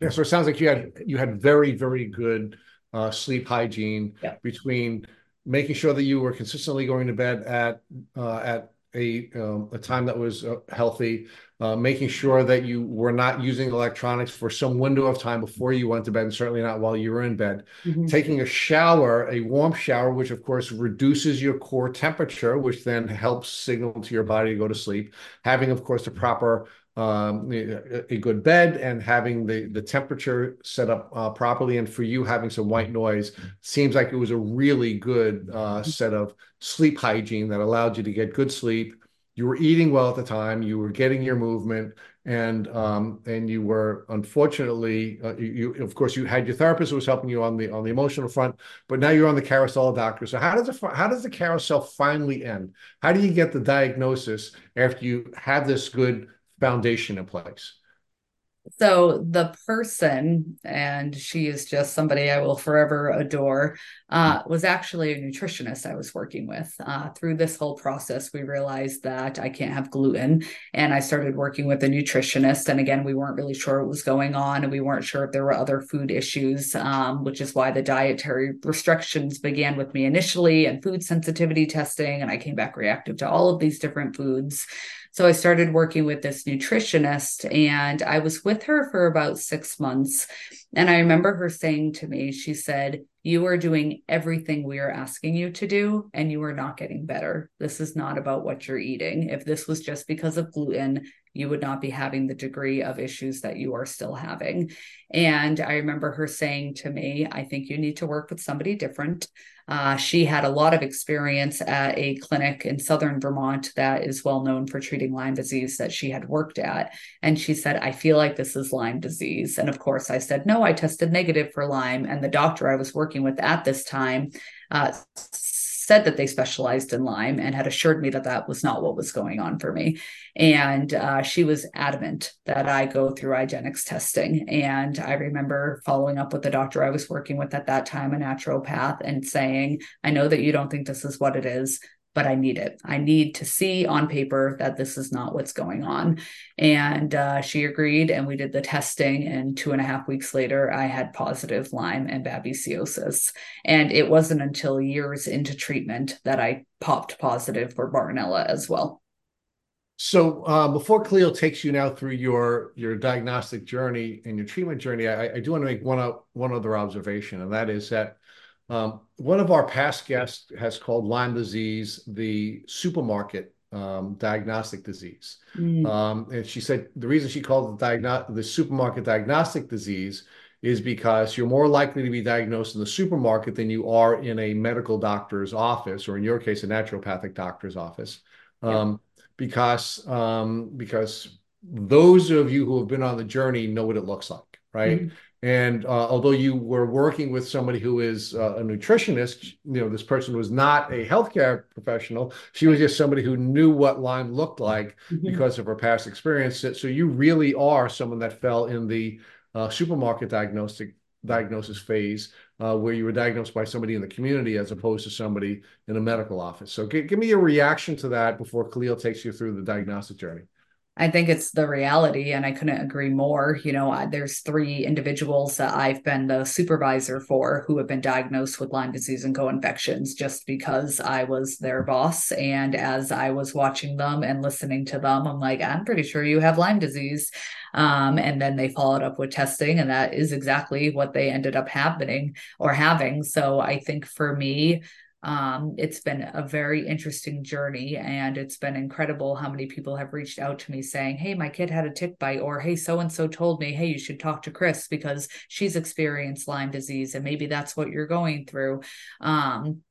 yeah, so it sounds like you had you had very very good uh, sleep hygiene yeah. between making sure that you were consistently going to bed at uh, at a um, a time that was uh, healthy, uh, making sure that you were not using electronics for some window of time before you went to bed, and certainly not while you were in bed. Mm-hmm. Taking a shower, a warm shower, which of course reduces your core temperature, which then helps signal to your body to go to sleep. Having, of course, the proper um, a good bed and having the the temperature set up uh, properly, and for you having some white noise seems like it was a really good uh, set of sleep hygiene that allowed you to get good sleep. You were eating well at the time. You were getting your movement, and um, and you were unfortunately, uh, you, you, of course you had your therapist who was helping you on the on the emotional front, but now you're on the carousel of doctors. So how does the how does the carousel finally end? How do you get the diagnosis after you have this good foundation in place? So the person, and she is just somebody I will forever adore, uh, was actually a nutritionist I was working with. Uh, through this whole process, we realized that I can't have gluten, and I started working with a nutritionist. And again, we weren't really sure what was going on, and we weren't sure if there were other food issues, um, which is why the dietary restrictions began with me initially, and food sensitivity testing. And I came back reactive to all of these different foods. So I started working with this nutritionist and I was with her for about six months. And I remember her saying to me, she said, You are doing everything we are asking you to do, and you are not getting better. This is not about what you're eating. If this was just because of gluten, you would not be having the degree of issues that you are still having. And I remember her saying to me, I think you need to work with somebody different. Uh, she had a lot of experience at a clinic in southern Vermont that is well known for treating Lyme disease that she had worked at. And she said, I feel like this is Lyme disease. And of course, I said, No, I tested negative for Lyme. And the doctor I was working with at this time uh, said that they specialized in Lyme and had assured me that that was not what was going on for me. And uh, she was adamant that I go through IGeneX testing. And I remember following up with the doctor I was working with at that time, a naturopath, and saying, I know that you don't think this is what it is, but I need it. I need to see on paper that this is not what's going on. And uh, she agreed, and we did the testing. And two and a half weeks later, I had positive Lyme and babesiosis. And it wasn't until years into treatment that I popped positive for Bartonella as well. So uh, before Cleo takes you now through your your diagnostic journey and your treatment journey, I, I do want to make one one other observation, and that is that um, one of our past guests has called Lyme disease the supermarket um, diagnostic disease, mm. um, and she said the reason she called it the, the supermarket diagnostic disease is because you're more likely to be diagnosed in the supermarket than you are in a medical doctor's office, or in your case, a naturopathic doctor's office. Um, because um, because those of you who have been on the journey know what it looks like, right? Mm-hmm. And uh, although you were working with somebody who is uh, a nutritionist, you know this person was not a healthcare professional. She was just somebody who knew what Lyme looked like mm-hmm. because of her past experience. So you really are someone that fell in the uh, supermarket diagnostic diagnosis phase uh, where you were diagnosed by somebody in the community as opposed to somebody in a medical office. So give, give me your reaction to that before Kahlil takes you through the diagnostic journey. I think it's the reality, and I couldn't agree more. You know, there's three individuals that I've been the supervisor for who have been diagnosed with Lyme disease and co-infections just because I was their boss. And as I was watching them and listening to them, I'm like, I'm pretty sure you have Lyme disease. Um, and then they followed up with testing, and that is exactly what they ended up happening or having. So I think for me, um, it's been a very interesting journey, and it's been incredible how many people have reached out to me saying, Hey, my kid had a tick bite, or Hey, so and so told me, Hey, you should talk to Chris because she's experienced Lyme disease, and maybe that's what you're going through. Um,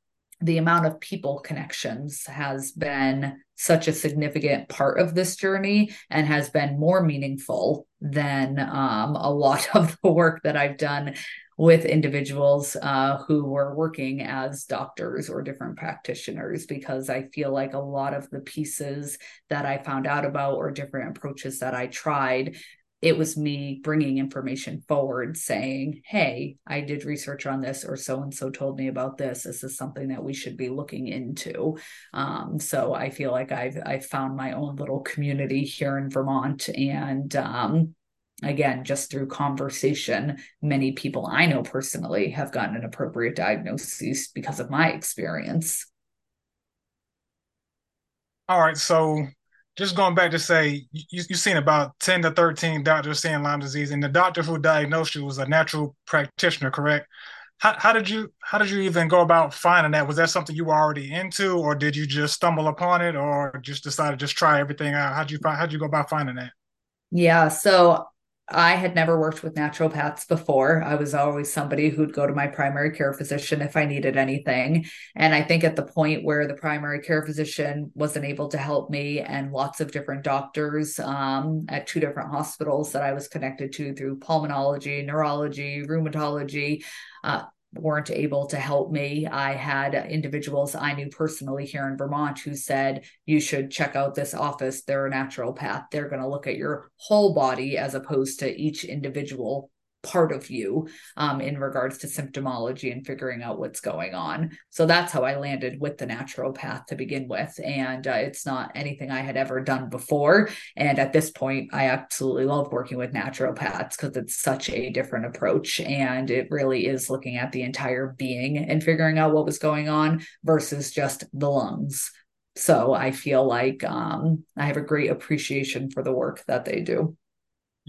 the amount of people connections has been such a significant part of this journey and has been more meaningful than um, a lot of the work that I've done with individuals uh, who were working as doctors or different practitioners because I feel like a lot of the pieces that I found out about or different approaches that I tried it was me bringing information forward saying hey i did research on this or so and so told me about this. This is something that we should be looking into. Um, so i feel like i've i've found my own little community here in vermont and um, again just through conversation many people i know personally have gotten an appropriate diagnosis because of my experience all right so just going back to say, you, you've seen about 10 to 13 doctors seeing Lyme disease, and the doctor who diagnosed you was a natural practitioner, correct? How, how did you how did you even go about finding that? Was that something you were already into, or did you just stumble upon it, or just decide to just try everything out? How'd you find how'd you go about finding that? Yeah, so I had never worked with naturopaths before. I was always somebody who'd go to my primary care physician if I needed anything. And I think at the point where the primary care physician wasn't able to help me, and lots of different doctors um, at two different hospitals that I was connected to through pulmonology, neurology, rheumatology, uh, weren't able to help me. I had individuals I knew personally here in Vermont who said, You should check out this office. They're a naturopath. They're going to look at your whole body as opposed to each individual part of you um, in regards to symptomology and figuring out what's going on. So that's how I landed with the naturopath to begin with. And uh, it's not anything I had ever done before. And at this point, I absolutely love working with naturopaths because it's such a different approach. And it really is looking at the entire being and figuring out what was going on versus just the lungs. So I feel like um, I have a great appreciation for the work that they do.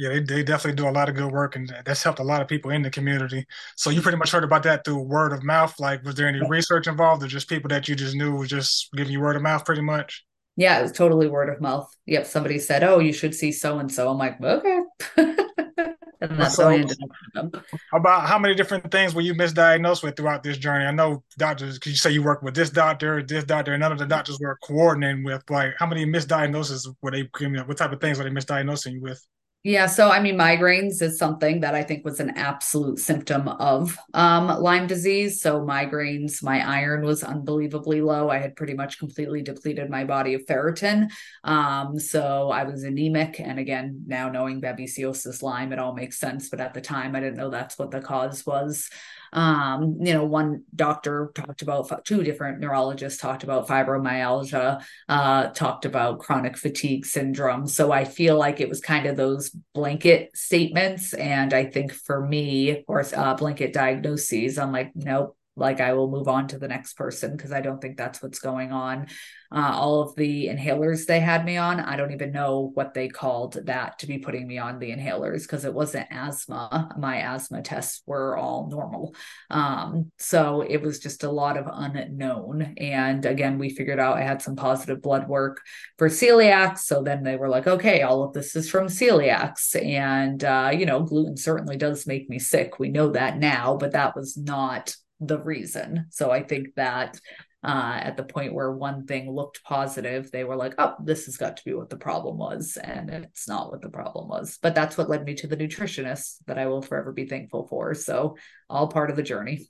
Yeah, they, they definitely do a lot of good work, and that's helped a lot of people in the community. So you pretty much heard about that through word of mouth. Like, was there any research involved, or just people that you just knew was just giving you word of mouth, pretty much? Yeah, it was totally word of mouth. Yep, somebody said, "Oh, you should see so and so." I'm like, okay. and that's so, how I ended up. About how many different things were you misdiagnosed with throughout this journey? I know doctors, because you say you work with this doctor, this doctor, and none of the doctors were coordinating with. Like, how many misdiagnoses were they? What type of things were they misdiagnosing you with? Yeah, so I mean, migraines is something that I think was an absolute symptom of um, Lyme disease. So, migraines, my iron was unbelievably low. I had pretty much completely depleted my body of ferritin. Um, so, I was anemic. And again, now knowing babesiosis Lyme, it all makes sense. But at the time, I didn't know that's what the cause was. Um, you know, one doctor talked about two different neurologists talked about fibromyalgia, uh, talked about chronic fatigue syndrome. So I feel like it was kind of those blanket statements. And I think for me, or uh, blanket diagnoses, I'm like, nope, like I will move on to the next person because I don't think that's what's going on. Uh, all of the inhalers they had me on, I don't even know what they called that to be putting me on the inhalers because it wasn't asthma. My asthma tests were all normal. Um, so it was just a lot of unknown. And again, we figured out I had some positive blood work for celiac. So then they were like, okay, all of this is from celiacs. And, uh, you know, gluten certainly does make me sick. We know that now, but that was not the reason. So I think that uh, at the point where one thing looked positive, they were like, oh, this has got to be what the problem was. And it's not what the problem was. But that's what led me to the nutritionist that I will forever be thankful for. So, all part of the journey.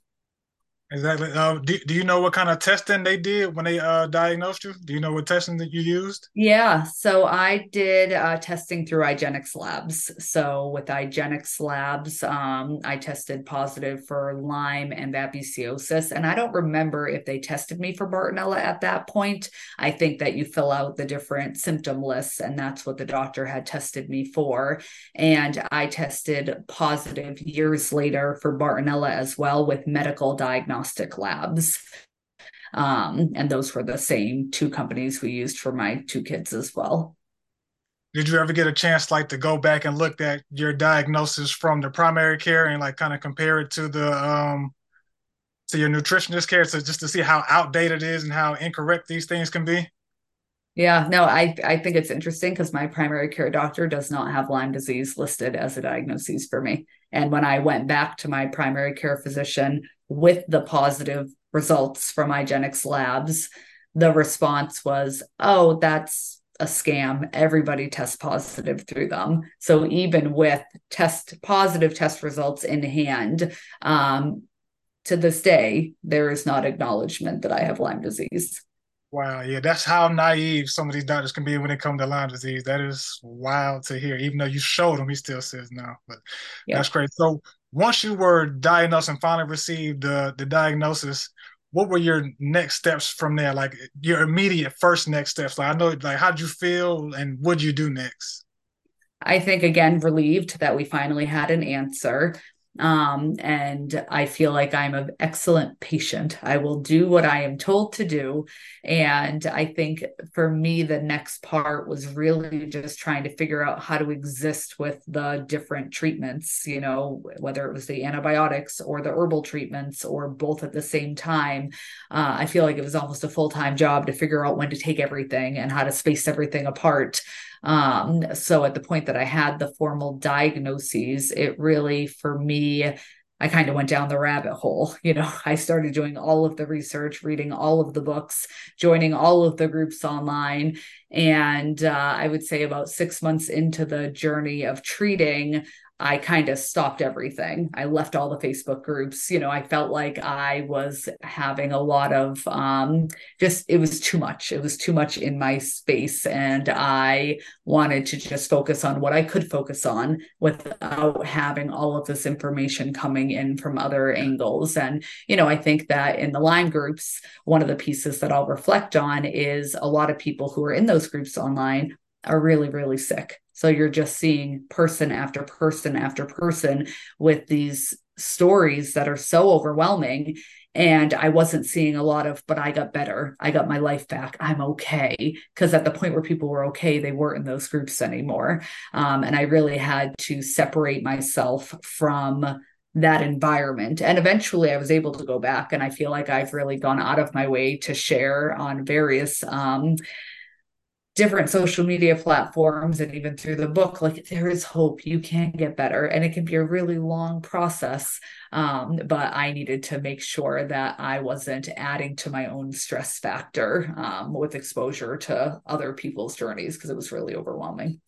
Exactly. Uh, do, do you know what kind of testing they did when they uh, diagnosed you? Do you know what testing that you used? Yeah. So I did uh, testing through IGeneX Labs. So with IGeneX Labs, um, I tested positive for Lyme and babesiosis. And I don't remember if they tested me for Bartonella at that point. I think that you fill out the different symptom lists, and that's what the doctor had tested me for. And I tested positive years later for Bartonella as well with medical diagnostics diagnostic labs. Um, and those were the same two companies we used for my two kids as well. Did you ever get a chance like to go back and look at your diagnosis from the primary care and like kind of compare it to the um to your nutritionist care to just to see how outdated it is and how incorrect these things can be? Yeah, no, I I think it's interesting because my primary care doctor does not have Lyme disease listed as a diagnosis for me. And when I went back to my primary care physician with the positive results from IGeneX Labs, the response was, oh, that's a scam. Everybody tests positive through them. So even with test positive test results in hand, um, to this day, there is not acknowledgement that I have Lyme disease. Wow, yeah, that's how naive some of these doctors can be when it comes to Lyme disease. That is wild to hear. Even though you showed him, he still says no. But yep. that's crazy. So once you were diagnosed and finally received the the diagnosis, what were your next steps from there? Like your immediate first next steps. Like I know, like how'd you feel, and what'd you do next? I think again relieved that we finally had an answer. Um, and I feel like I'm an excellent patient. I will do what I am told to do. And I think for me, the next part was really just trying to figure out how to exist with the different treatments, you know, whether it was the antibiotics or the herbal treatments or both at the same time. Uh, I feel like it was almost a full time job to figure out when to take everything and how to space everything apart. Um, so at the point that I had the formal diagnoses, it really, for me, I kind of went down the rabbit hole. You know, I started doing all of the research, reading all of the books, joining all of the groups online. And uh, I would say about six months into the journey of treating, I kind of stopped everything. I left all the Facebook groups. You know, I felt like I was having a lot of um, just, it was too much. It was too much in my space. And I wanted to just focus on what I could focus on without having all of this information coming in from other angles. And, you know, I think that in the Lyme groups, one of the pieces that I'll reflect on is a lot of people who are in those groups online are really, really sick so you're just seeing person after person after person with these stories that are so overwhelming. And I wasn't seeing a lot of, but I got better. I got my life back. I'm okay. Because at the point where people were okay, they weren't in those groups anymore. Um, and I really had to separate myself from that environment. And eventually I was able to go back. And I feel like I've really gone out of my way to share on various um, different social media platforms and even through the book like there is hope you can get better and it can be a really long process um, but i needed to make sure that i wasn't adding to my own stress factor um, with exposure to other people's journeys because it was really overwhelming.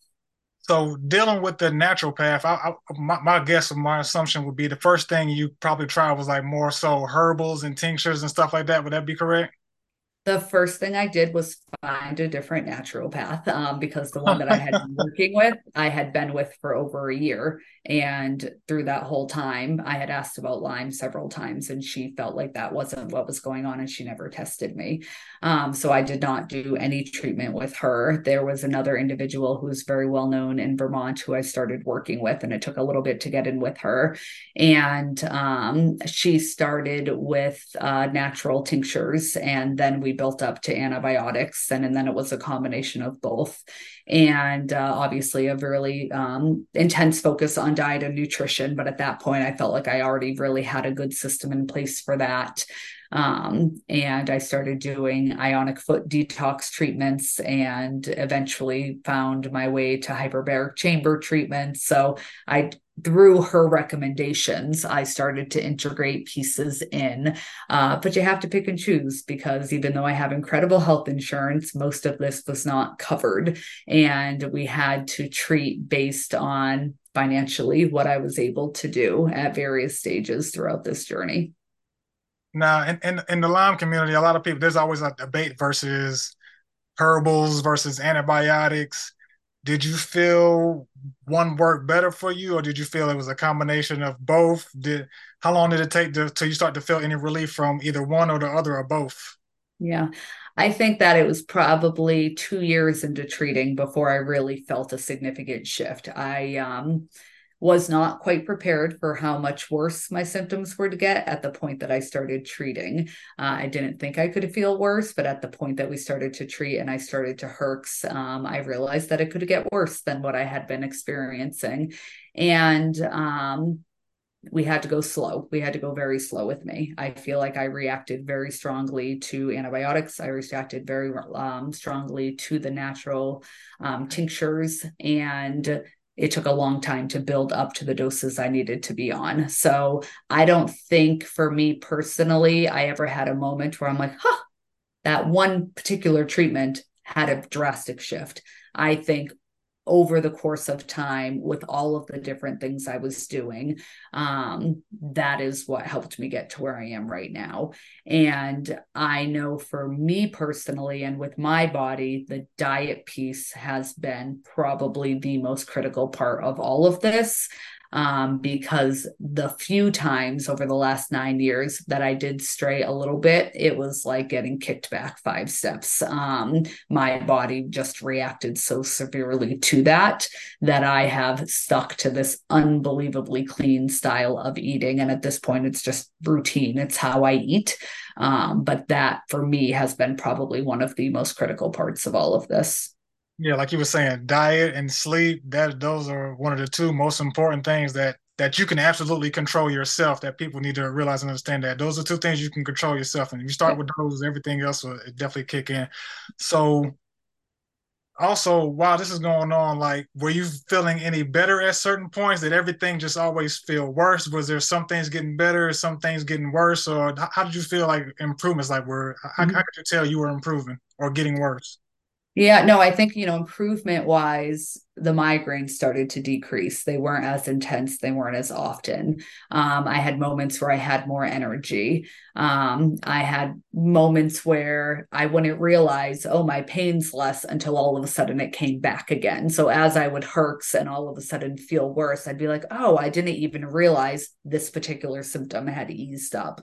So dealing with the naturopath I, I, my, my guess or my assumption would be the first thing you probably tried was like more so herbals and tinctures and stuff like that. Would that be correct the first thing I did was find a different naturopath um, because the one that I had been working with, I had been with for over a year. And through that whole time, I had asked about Lyme several times, and she felt like that wasn't what was going on, and she never tested me. Um, so I did not do any treatment with her. There was another individual who's very well known in Vermont who I started working with, and it took a little bit to get in with her. And um, she started with uh, natural tinctures, and then we built up to antibiotics, and, and then it was a combination of both and uh, obviously a really um, intense focus on diet and nutrition. But at that point, I felt like I already really had a good system in place for that. Um, and I started doing ionic foot detox treatments and eventually found my way to hyperbaric chamber treatments. So I through her recommendations, I started to integrate pieces in. Uh, but you have to pick and choose because even though I have incredible health insurance, most of this was not covered. And we had to treat based on financially what I was able to do at various stages throughout this journey. Now, in, in, in the Lyme community, a lot of people, there's always a debate versus herbals versus antibiotics. Did you feel one worked better for you or did you feel it was a combination of both? Did how long did it take to, till you start to feel any relief from either one or the other or both? Yeah i think that it was probably two years into treating before i really felt a significant shift. I um was not quite prepared for how much worse my symptoms were to get at the point that I started treating. Uh, I didn't think I could feel worse, but at the point that we started to treat and I started to herx, um, I realized that it could get worse than what I had been experiencing. And um, we had to go slow. We had to go very slow with me. I feel like I reacted very strongly to antibiotics. I reacted very um, strongly to the natural um, tinctures. And it took a long time to build up to the doses I needed to be on. So I don't think for me personally, I ever had a moment where I'm like, huh, that one particular treatment had a drastic shift. I think over the course of time with all of the different things I was doing. Um, that is what helped me get to where I am right now. And I know for me personally and with my body, the diet piece has been probably the most critical part of all of this um, because the few times over the last nine years that I did stray a little bit, it was like getting kicked back five steps. Um, my body just reacted so severely to that that I have stuck to this unbelievably clean style of eating. And at this point, it's just routine, it's how I eat. Um, but that for me has been probably one of the most critical parts of all of this. Yeah, like you were saying, diet and sleep, that those are one of the two most important things that that you can absolutely control yourself that people need to realize and understand that. Those are two things you can control yourself and if you start with those everything else will definitely kick in. So also while this is going on like were you feeling any better at certain points? Did everything just always feel worse? Was there some things getting better some things getting worse or how did you feel like improvements? Like were how, mm-hmm. how could you tell you were improving or getting worse yeah, no, I think, you know, improvement wise, the migraines started to decrease. They weren't as intense, they weren't as often. Um, I had moments where I had more energy. Um, I had moments where I wouldn't realize, oh, my pain's less until all of a sudden it came back again. So as I would herx and all of a sudden feel worse, I'd be like, oh, I didn't even realize this particular symptom had eased up.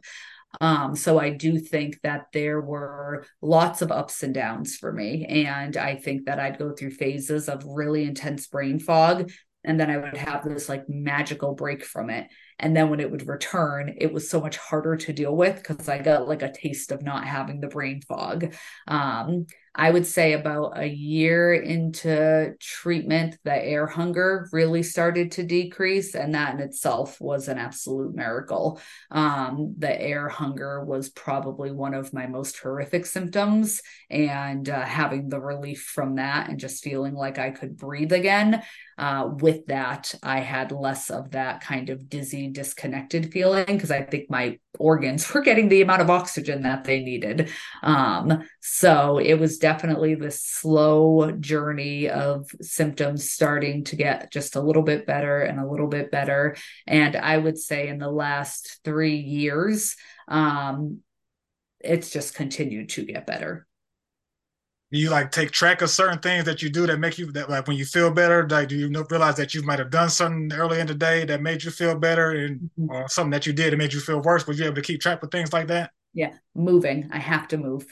Um, so I do think that there were lots of ups and downs for me. And I think that I'd go through phases of really intense brain fog. And then I would have this like magical break from it. And then when it would return, it was so much harder to deal with because I got like a taste of not having the brain fog. Um, I would say about a year into treatment, the air hunger really started to decrease. And that in itself was an absolute miracle. Um, the air hunger was probably one of my most horrific symptoms. And uh, having the relief from that and just feeling like I could breathe again. Uh, with that, I had less of that kind of dizzy, disconnected feeling because I think my organs were getting the amount of oxygen that they needed. Um, so it was definitely this slow journey of symptoms starting to get just a little bit better and a little bit better. And I would say in the last three years, um, it's just continued to get better do you like take track of certain things that you do that make you that like when you feel better like do you realize that you might have done something early in the day that made you feel better and mm-hmm. or something that you did that made you feel worse were you able to keep track of things like that? Yeah moving. I have to move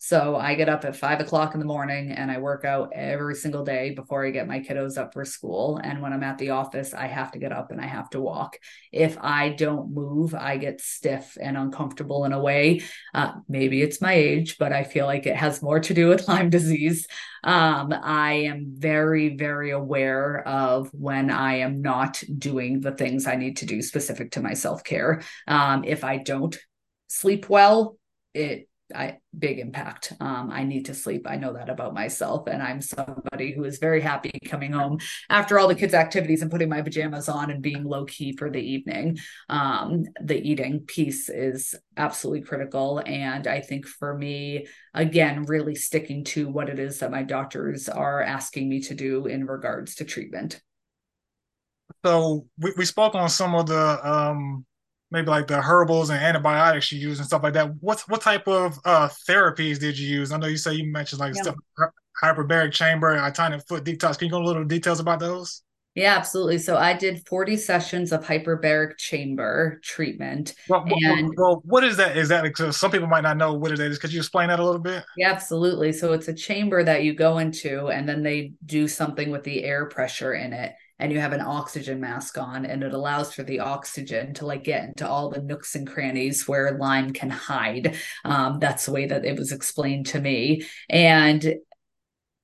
so I get up at five o'clock in the morning and I work out every single day before I get my kiddos up for school. And when I'm at the office, I have to get up and I have to walk. If I don't move, I get stiff and uncomfortable in a way. Uh, maybe it's my age, but I feel like it has more to do with Lyme disease. Um, I am very, very aware of when I am not doing the things I need to do specific to my self care. Um, if I don't sleep well, it I big impact. Um, I need to sleep. I know that about myself, and I'm somebody who is very happy coming home after all the kids' activities and putting my pajamas on and being low key for the evening. Um, the eating piece is absolutely critical, and I think for me, again, really sticking to what it is that my doctors are asking me to do in regards to treatment. So we, we spoke on some of the um maybe like the herbals and antibiotics you use and stuff like that. What what type of uh, therapies did you use? I know you say you mentioned like yeah. stuff hyperbaric chamber, tiny foot detox. Can you go a little details about those? Yeah, absolutely. So I did 40 sessions of hyperbaric chamber treatment. Well, and well, what is that? Is that because some people might not know what it is? Could you explain that a little bit? Yeah, absolutely. So it's a chamber that you go into and then they do something with the air pressure in it and you have an oxygen mask on and it allows for the oxygen to like get into all the nooks and crannies where Lyme can hide. Um, that's the way that it was explained to me. And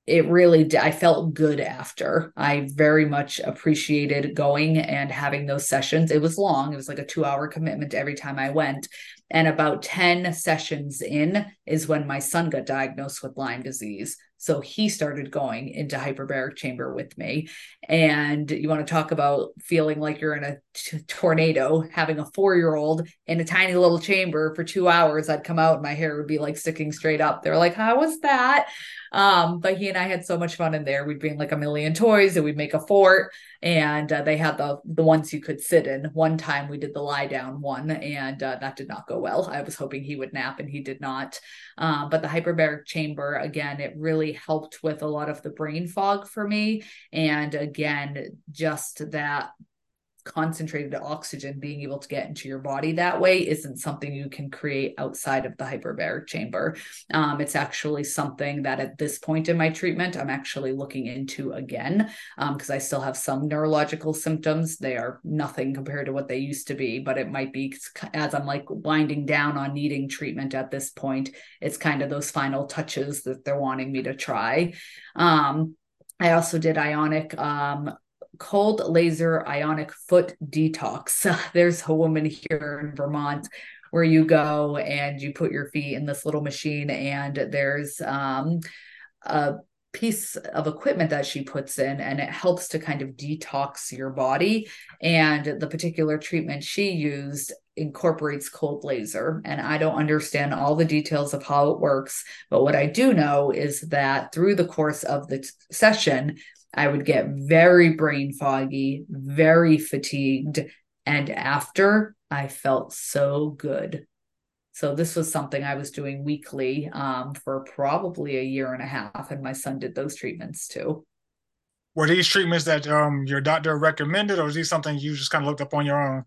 it really i felt good after. I very much appreciated going and having those sessions. It was long. It was like a two hour commitment every time i went. And about 10 sessions in is when my son got diagnosed with lyme disease so he started going into hyperbaric chamber with me. And you want to talk about feeling like you're in a t- tornado, having a four year old in a tiny little chamber for two hours. I'd come out and my hair would be like sticking straight up. They're like, How was that? Um, but he and I had so much fun in there. We'd bring like a million toys and we'd make a fort. And uh, they had the the ones you could sit in. One time we did the lie down one, and uh, that did not go well. I was hoping he would nap, and he did not. Um, but the hyperbaric chamber, again, it really helped with a lot of the brain fog for me. And again, just that concentrated oxygen being able to get into your body that way isn't something you can create outside of the hyperbaric chamber. Um, it's actually something that at this point in my treatment, I'm actually looking into again because um, I still have some neurological symptoms. They are nothing compared to what they used to be, but it might be as I'm like winding down on needing treatment at this point, it's kind of those final touches that they're wanting me to try. Um, I also did ionic um, cold laser ionic foot detox. There's a woman here in Vermont where you go and you put your feet in this little machine, and there's um, a piece of equipment that she puts in and it helps to kind of detox your body and the particular treatment she used incorporates cold laser and i don't understand all the details of how it works but what i do know is that through the course of the t- session I would get very brain foggy, very fatigued. And after, I felt so good. So this was something I was doing weekly um, for probably a year and a half, and my son did those treatments too. Were these treatments that um, your doctor recommended, or is these something you just kind of looked up on your own?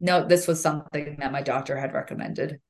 No, this was something that my doctor had recommended.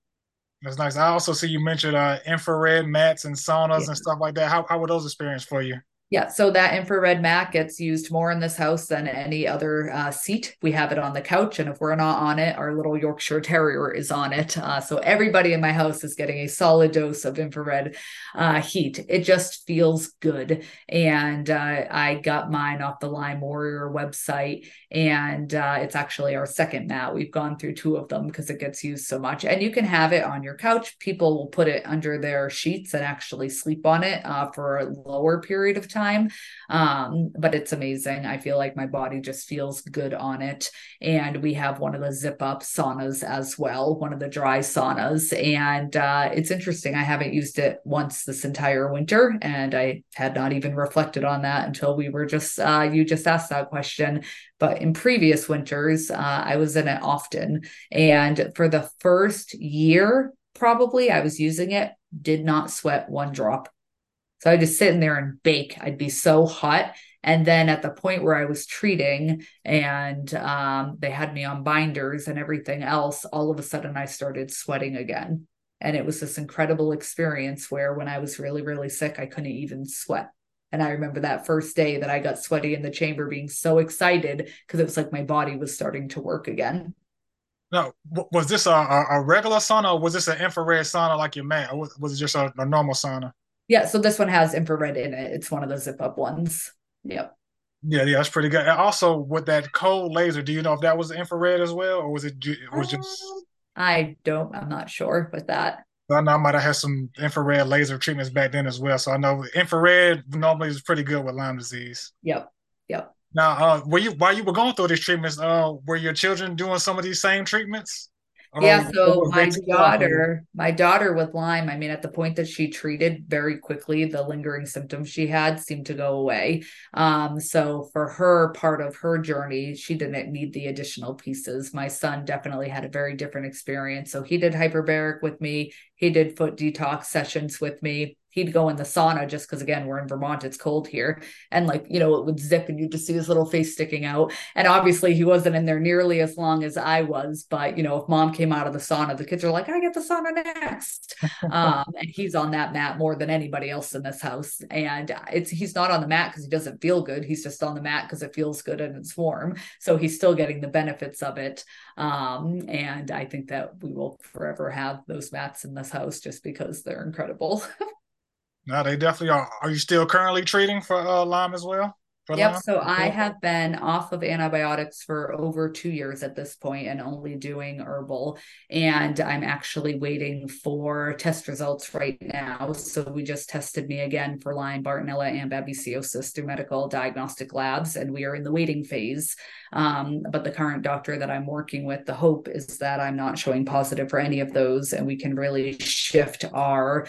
That's nice. I also see you mentioned uh, infrared mats and saunas yeah. and stuff like that. How how were those experiences for you? Yeah, so that infrared mat gets used more in this house than any other uh, seat. We have it on the couch, and if we're not on it, our little Yorkshire Terrier is on it. Uh, so everybody in my house is getting a solid dose of infrared uh, heat. It just feels good. And uh, I got mine off the Lyme Warrior website, and uh, it's actually our second mat. We've gone through two of them because it gets used so much. And you can have it on your couch. People will put it under their sheets and actually sleep on it uh, for a lower period of time time. Um, but it's amazing. I feel like my body just feels good on it. And we have one of the zip up saunas as well, one of the dry saunas. And uh, it's interesting. I haven't used it once this entire winter, and I had not even reflected on that until we were just, uh, you just asked that question. But in previous winters, uh, I was in it often. And for the first year, probably I was using it, did not sweat one drop. So I just sit in there and bake. I'd be so hot. And then at the point where I was treating and um, they had me on binders and everything else, all of a sudden I started sweating again. And it was this incredible experience where when I was really, really sick, I couldn't even sweat. And I remember that first day that I got sweaty in the chamber being so excited because it was like my body was starting to work again. Now, was this a, a regular sauna or was this an infrared sauna like your man? Or was it just a, a normal sauna? Yeah, so this one has infrared in it. It's one of the zip up ones. Yep. Yeah, yeah, that's pretty good. And also with that cold laser, do you know if that was infrared as well, or was it, it was just? Um, I don't. I'm not sure with that. I know I might have had some infrared laser treatments back then as well. So I know infrared normally is pretty good with Lyme disease. Yep. Yep. Now, uh, were you while you were going through these treatments, uh, were your children doing some of these same treatments? Yeah, so my daughter, my daughter with Lyme, I mean, at the point that she treated very quickly, the lingering symptoms she had seemed to go away. Um, so for her part of her journey, she didn't need the additional pieces. My son definitely had a very different experience. So he did hyperbaric with me, he did foot detox sessions with me he'd go in the sauna just because again we're in vermont it's cold here. And like you know it would zip and you'd just see his little face sticking out. And obviously he wasn't in there nearly as long as i was but you know if mom came out of the sauna the kids are like i get the sauna next. Um, and he's on that mat more than anybody else in this house. And it's he's not on the mat because he doesn't feel good. He's just on the mat because it feels good and it's warm. So he's still getting the benefits of it. Um, and i think that we will forever have those mats in this house just because they're incredible No, they definitely are. Are you still currently treating for uh, Lyme as well? Yep. So I have been off of antibiotics for over two years at this point and only doing herbal. And I'm actually waiting for test results right now. So we just tested me again for Lyme, Bartonella, and babesiosis through medical diagnostic labs, and we are in the waiting phase. Um, but the current doctor that I'm working with, the hope is that I'm not showing positive for any of those, and we can really shift our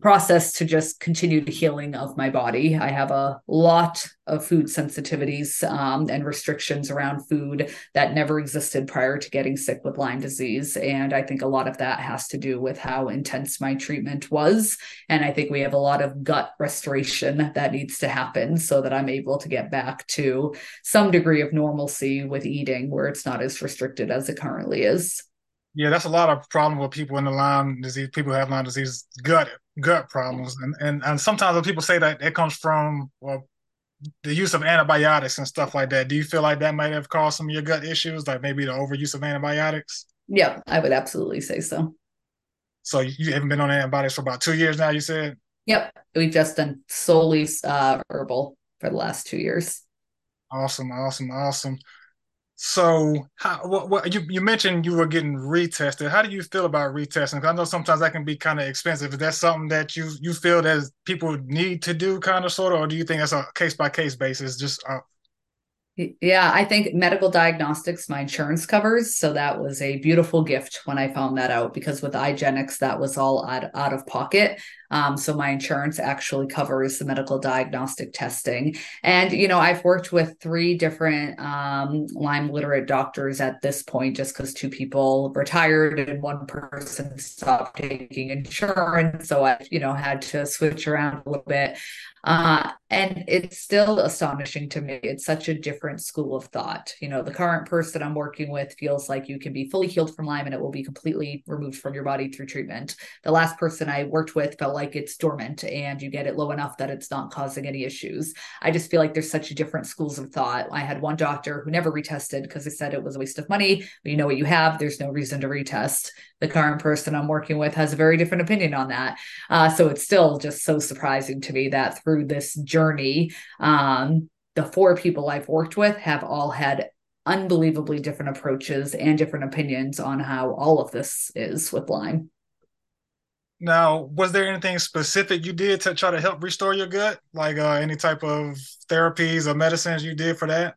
process to just continue the healing of my body. I have a lot of food sensitivities um, and restrictions around food that never existed prior to getting sick with Lyme disease. And I think a lot of that has to do with how intense my treatment was. And I think we have a lot of gut restoration that needs to happen so that I'm able to get back to some degree of normalcy with eating where it's not as restricted as it currently is. Yeah, that's a lot of problem with people in the Lyme disease. People who have Lyme disease, gut gut problems, and and and sometimes when people say that it comes from well the use of antibiotics and stuff like that. Do you feel like that might have caused some of your gut issues, like maybe the overuse of antibiotics? Yeah, I would absolutely say so. So you haven't been on antibiotics for about two years now. You said. Yep, we've just done solely uh, herbal for the last two years. Awesome, awesome, awesome. So, how, what, what, you you mentioned you were getting retested. How do you feel about retesting? Because I know sometimes that can be kind of expensive. Is that something that you you feel that people need to do, kind of sort of, or do you think that's a case by case basis? Just uh, yeah, I think medical diagnostics my insurance covers. So that was a beautiful gift when I found that out because with IGeneX, that was all out, out of pocket. Um, so my insurance actually covers the medical diagnostic testing. And, you know, I've worked with three different um, Lyme literate doctors at this point, just because two people retired and one person stopped taking insurance. So I, you know, had to switch around a little bit. Uh, and it's still astonishing to me. It's such a different school of thought. You know, the current person I'm working with feels like you can be fully healed from Lyme and it will be completely removed from your body through treatment. The last person I worked with felt like it's dormant and you get it low enough that it's not causing any issues. I just feel like there's such different schools of thought. I had one doctor who never retested because they said it was a waste of money. You know what you have, there's no reason to retest the current person I'm working with has a very different opinion on that. Uh, so it's still just so surprising to me that through this journey, um, the four people I've worked with have all had unbelievably different approaches and different opinions on how all of this is with Lyme. Now, was there anything specific you did to try to help restore your gut? Like uh, any type of therapies or medicines you did for that?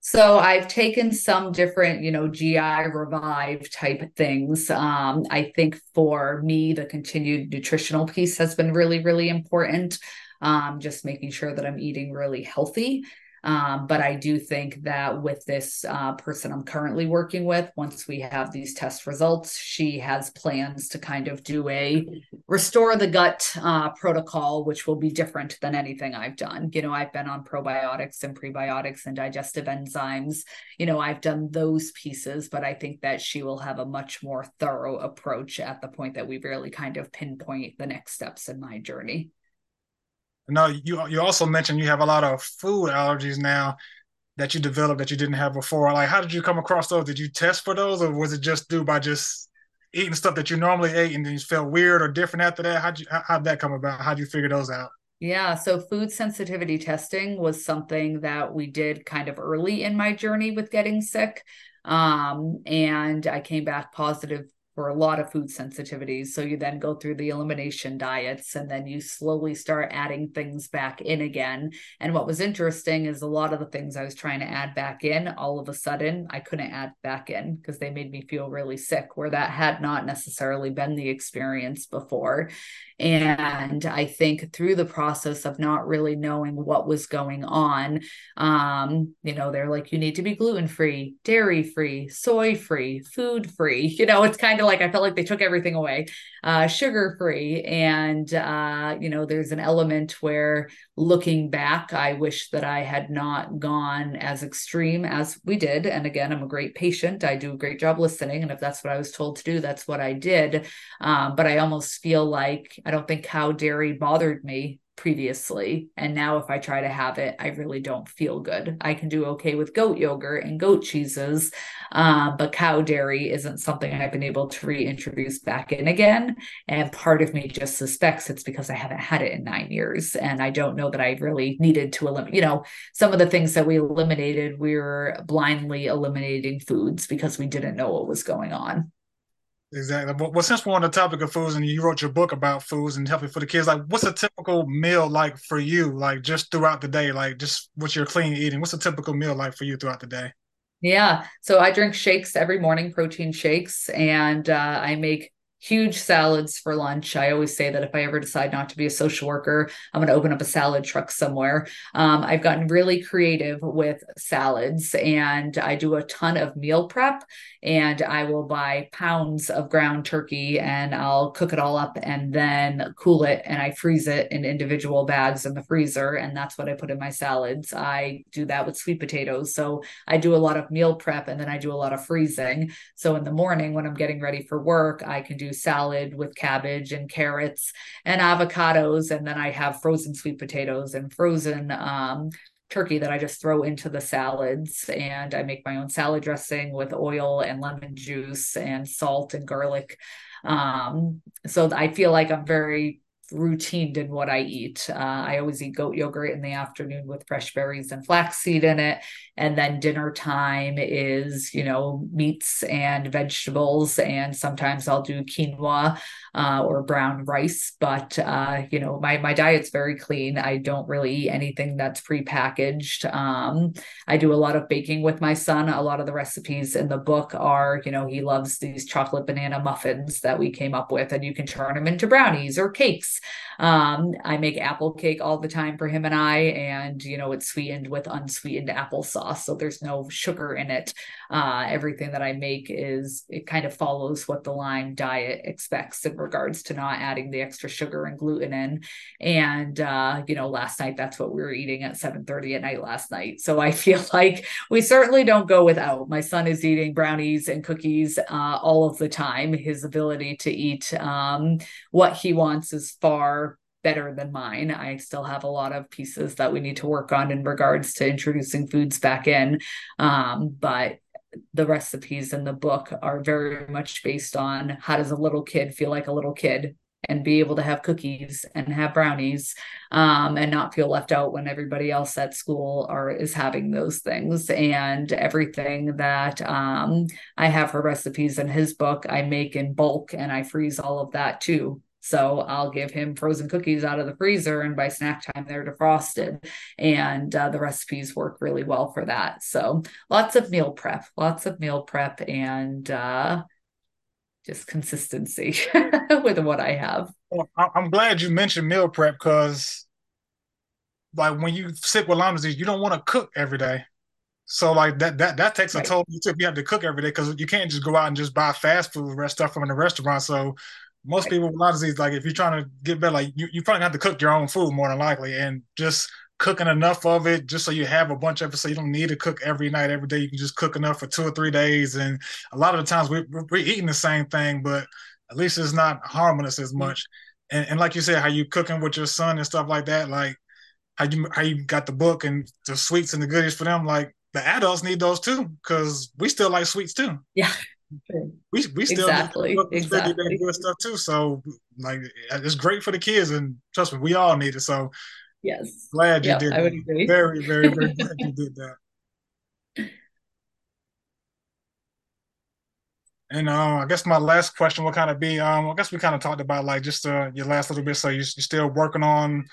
So I've taken some different, you know, GI revive type things. Um, I think for me, the continued nutritional piece has been really, really important. Um, just making sure that I'm eating really healthy. Um, but I do think that with this uh, person I'm currently working with, once we have these test results, she has plans to kind of do a restore the gut uh, protocol, which will be different than anything I've done. You know, I've been on probiotics and prebiotics and digestive enzymes. You know, I've done those pieces, but I think that she will have a much more thorough approach at the point that we really kind of pinpoint the next steps in my journey. No, you you also mentioned you have a lot of food allergies now that you developed that you didn't have before. Like, how did you come across those? Did you test for those, or was it just due by just eating stuff that you normally ate and then you felt weird or different after that? How'd you how'd that come about? How'd you figure those out? Yeah, so food sensitivity testing was something that we did kind of early in my journey with getting sick. Um, and I came back positive for a lot of food sensitivities. So you then go through the elimination diets and then you slowly start adding things back in again. And what was interesting is a lot of the things I was trying to add back in, all of a sudden I couldn't add back in because they made me feel really sick, where that had not necessarily been the experience before. And I think through the process of not really knowing what was going on, um, you know, they're like, you need to be gluten free, dairy free, soy free, food free. You know, it's kind of like I felt like they took everything away, uh, sugar free. And, uh, you know, there's an element where looking back, I wish that I had not gone as extreme as we did. And again, I'm a great patient. I do a great job listening. And if that's what I was told to do, that's what I did. Um, but I almost feel like I don't think how dairy bothered me previously. And now, if I try to have it, I really don't feel good. I can do okay with goat yogurt and goat cheeses, uh, but cow dairy isn't something I've been able to reintroduce back in again. And part of me just suspects it's because I haven't had it in nine years. And I don't know that I really needed to eliminate, you know, some of the things that we eliminated, we were blindly eliminating foods because we didn't know what was going on. Exactly. Well, since we're on the topic of foods and you wrote your book about foods and helping for the kids, like what's a typical meal like for you, like just throughout the day, like just what you're clean eating? What's a typical meal like for you throughout the day? Yeah. So I drink shakes every morning, protein shakes, and uh, I make huge salads for lunch. I always say that if I ever decide not to be a social worker, I'm going to open up a salad truck somewhere. Um, I've gotten really creative with salads and I do a ton of meal prep and I will buy pounds of ground turkey and I'll cook it all up and then cool it and I freeze it in individual bags in the freezer. And that's what I put in my salads. I do that with sweet potatoes. So I do a lot of meal prep and then I do a lot of freezing. So in the morning when I'm getting ready for work, I can do salad with cabbage and carrots and avocados. And then I have frozen sweet potatoes and frozen um, turkey that I just throw into the salads. And I make my own salad dressing with oil and lemon juice and salt and garlic. Um, so I feel like I'm very routine in what I eat. Uh, I always eat goat yogurt in the afternoon with fresh berries and flaxseed in it. And then dinner time is, you know, meats and vegetables. And sometimes I'll do quinoa uh, or brown rice. But, uh, you know, my, my diet's very clean. I don't really eat anything that's prepackaged. Um, I do a lot of baking with my son. A lot of the recipes in the book are, you know, he loves these chocolate banana muffins that we came up with, and you can turn them into brownies or cakes. Um, I make apple cake all the time for him and I, and you know, it's sweetened with unsweetened applesauce, so there's no sugar in it. Uh, everything that I make is it kind of follows what the Lyme diet expects in regards to not adding the extra sugar and gluten in. And uh, you know, last night that's what we were eating at 7:30 at night last night. So I feel like we certainly don't go without. My son is eating brownies and cookies uh, all of the time. His ability to eat um, what he wants is far better than mine. I still have a lot of pieces that we need to work on in regards to introducing foods back in. Um, but the recipes in the book are very much based on how does a little kid feel like a little kid and be able to have cookies and have brownies um, and not feel left out when everybody else at school are is having those things and everything that um, i have for recipes in his book i make in bulk and i freeze all of that too so I'll give him frozen cookies out of the freezer, and by snack time, they're defrosted. And uh, the recipes work really well for that. So lots of meal prep, lots of meal prep, and uh, just consistency with what I have. Well, I'm glad you mentioned meal prep because like when you sick with Lyme disease, you don't want to cook every day. So like that that that takes a toll. You have to cook every day because you can't just go out and just buy fast food rest stuff from the restaurant. So most people with a lot of disease, like if you're trying to get better, like you, you probably have to cook your own food more than likely, and just cooking enough of it just so you have a bunch of it so you don't need to cook every night every day. You can just cook enough for two or three days and a lot of the times we, we're eating the same thing but at least it's not harming us as much. And, and like you said how you cooking with your son and stuff like that like how you how you got the book and the sweets and the goodies for them like the adults need those too because we still like sweets too. Yeah we we still exactly exactly good stuff too so like it's great for the kids and trust me we all need it so Yes. Glad you yep, did. I would agree. Very, very, very glad you did that. And uh, I guess my last question will kind of be, um, I guess we kind of talked about like just uh, your last little bit. So you, are still working on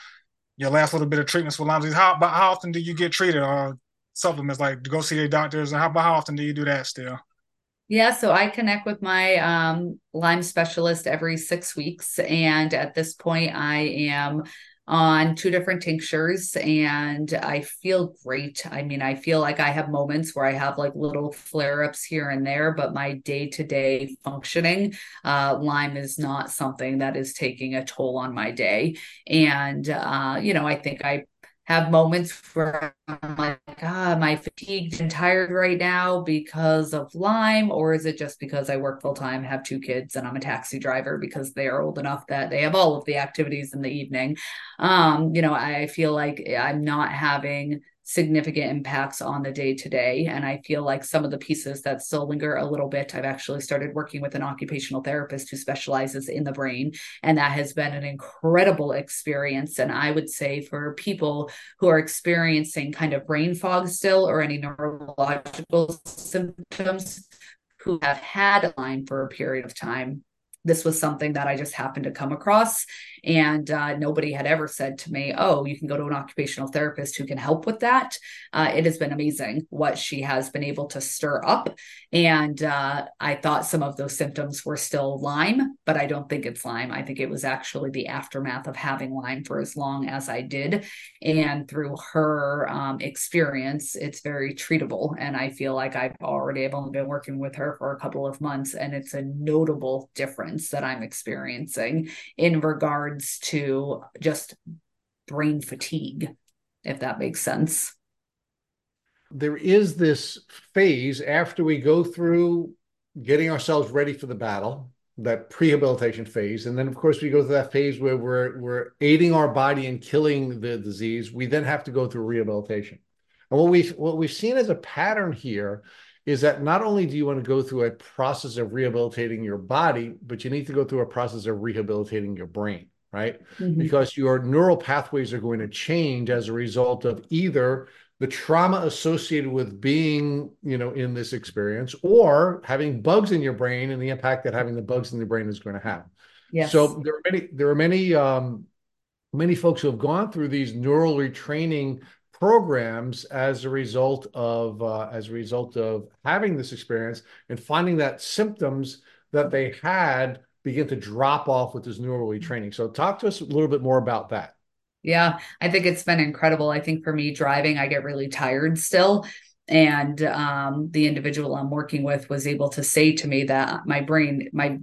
your last little bit of treatments for Lyme disease. How, how often do you get treated or uh, supplements like to go see your doctors? And how about how often do you do that still? Yeah, so I connect with my um, Lyme specialist every six weeks, and at this point, I am on two different tinctures and I feel great. I mean, I feel like I have moments where I have like little flare ups here and there, but my day to day functioning, uh, Lyme is not something that is taking a toll on my day. And, uh, you know, I think I have moments where I'm like, ah, am I fatigued and tired right now because of Lyme? Or is it just because I work full time, have two kids, and I'm a taxi driver because they are old enough that they have all of the activities in the evening? Um, you know, I feel like I'm not having significant impacts on the day to day. And I feel like some of the pieces that still linger a little bit, I've actually started working with an occupational therapist who specializes in the brain. And that has been an incredible experience. And I would say for people who are experiencing kind of brain fog still or any neurological symptoms who have had Lyme for a period of time, this was something that I just happened to come across. And uh, nobody had ever said to me, Oh, you can go to an occupational therapist who can help with that. Uh, it has been amazing what she has been able to stir up. And uh, I thought some of those symptoms were still Lyme, but I don't think it's Lyme. I think it was actually the aftermath of having Lyme for as long as I did. And through her um, experience, it's very treatable. And I feel like I've already, I've only been working with her for a couple of months, and it's a notable difference that I'm experiencing in regard regards to just brain fatigue, if that makes sense. There is this phase after we go through getting ourselves ready for the battle, that prehabilitation phase, and then of course we go through that phase where we're we're aiding our body and killing the disease. We then have to go through rehabilitation. And what we've what we've seen as a pattern here is that not only do you want to go through a process of rehabilitating your body, but you need to go through a process of rehabilitating your brain right? Mm-hmm. Because your neural pathways are going to change as a result of either the trauma associated with being, you know, in this experience or having bugs in your brain and the impact that having the bugs in the brain is going to have. Yes. So there are many, there are many, um, many folks who have gone through these neural retraining programs as a result of uh, as a result of having this experience and finding that symptoms that they had begin to drop off with this neural training. So talk to us a little bit more about that. Yeah, I think it's been incredible. I think for me driving, I get really tired still. And um, the individual I'm working with was able to say to me that my brain, my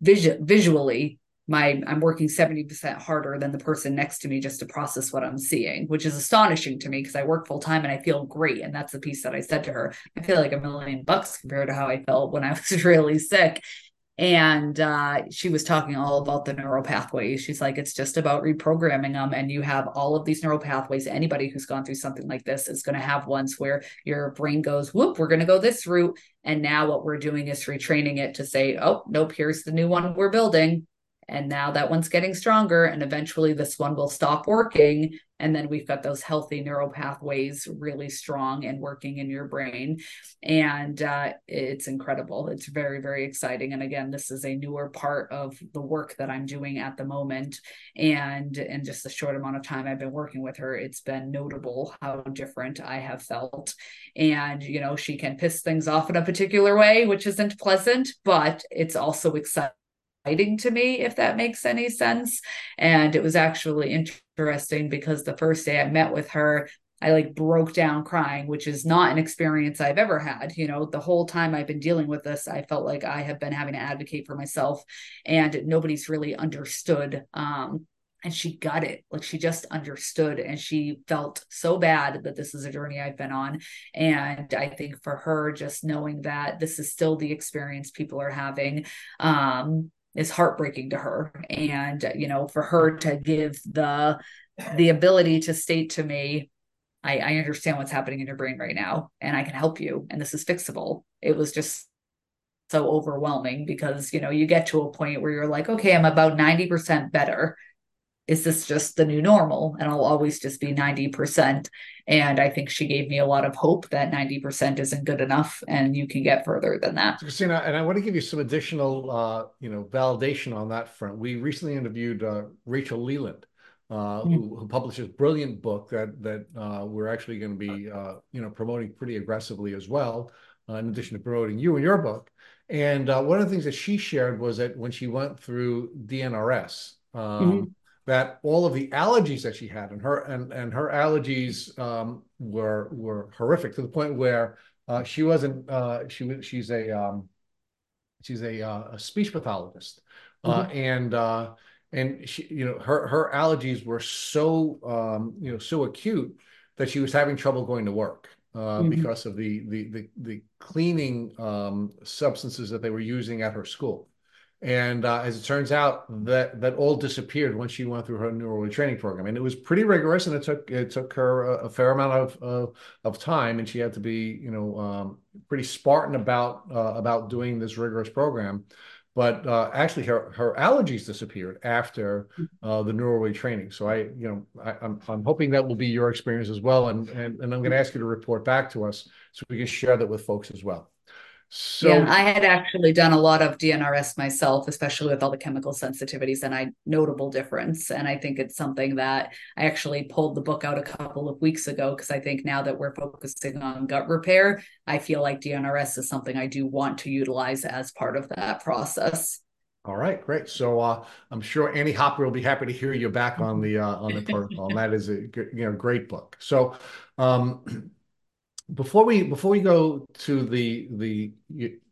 vision visually, my I'm working 70% harder than the person next to me just to process what I'm seeing, which is astonishing to me because I work full time and I feel great. And that's the piece that I said to her. I feel like a million bucks compared to how I felt when I was really sick and uh, she was talking all about the neural pathways. She's like, it's just about reprogramming them, and you have all of these neural pathways. Anybody who's gone through something like this is going to have ones where your brain goes, "Whoop, we're going to go this route," and now what we're doing is retraining it to say, "Oh, nope, here's the new one we're building." And now that one's getting stronger, and eventually this one will stop working and then we've got those healthy neural pathways really strong and working in your brain. And uh, it's incredible. It's very very exciting. And again this is a newer part of the work that i'm doing at the moment. And in just a short amount of time i've been working with her it's been notable how different i have felt. And you know she can piss things off in a particular way which isn't pleasant but it's also exciting exciting to me, if that makes any sense. And it was actually interesting because the first day I met with her, I like broke down crying, which is not an experience I've ever had. You know, the whole time I've been dealing with this, I felt like I have been having to advocate for myself and nobody's really understood um, and she got it like she just understood and she felt so bad that this is a journey i've been on and i think for her just knowing that this is still the experience people are having um is heartbreaking to her. And you know for her to give the the ability to state to me I, I understand what's happening in your brain right now and i can help you and this is fixable. It was just so overwhelming because you know you get to a point where you're like okay i'm about 90% better is this just the new normal and I'll always just be 90%? And I think she gave me a lot of hope that 90% isn't good enough and you can get further than that. Christina, and I want to give you some additional, uh, you know, validation on that front. We recently interviewed uh, Rachel Leland, uh, mm-hmm. who, who, published a brilliant book that that uh, we're actually going to be, uh, you know, promoting pretty aggressively as well, uh, in addition to promoting you and your book. And one of the things that she shared was that when she went through DNRS, um, mm-hmm that all of the allergies that she had and her and and her allergies um, were were horrific to the point where uh, she wasn't uh, she was she's a um, she's a, uh, a speech pathologist uh, mm-hmm. and uh, and she you know her her allergies were so um, you know so acute that she was having trouble going to work uh, mm-hmm. because of the the the, the cleaning um, substances that they were using at her school. And uh, as it turns out, that that all disappeared once she went through her neuro training program, and it was pretty rigorous, and it took it took her a, a fair amount of, of, of time, and she had to be you know um, pretty Spartan about uh, about doing this rigorous program. But uh, actually, her her allergies disappeared after uh, the neuro training. So I you know I, am I'm, I'm hoping that will be your experience as well, and and, and I'm going to ask you to report back to us so we can share that with folks as well. So yeah, I had actually done a lot of DNRS myself, especially with all the chemical sensitivities, and I notable difference. And I think it's something that I actually pulled the book out a couple of weeks ago because I think now that we're focusing on gut repair, I feel like DNRS is something I do want to utilize as part of that process. All right, great. So uh, I'm sure Annie Hopper will be happy to hear you back on the uh, on the protocol. and that is a you know great book. So um, before we before we go to the the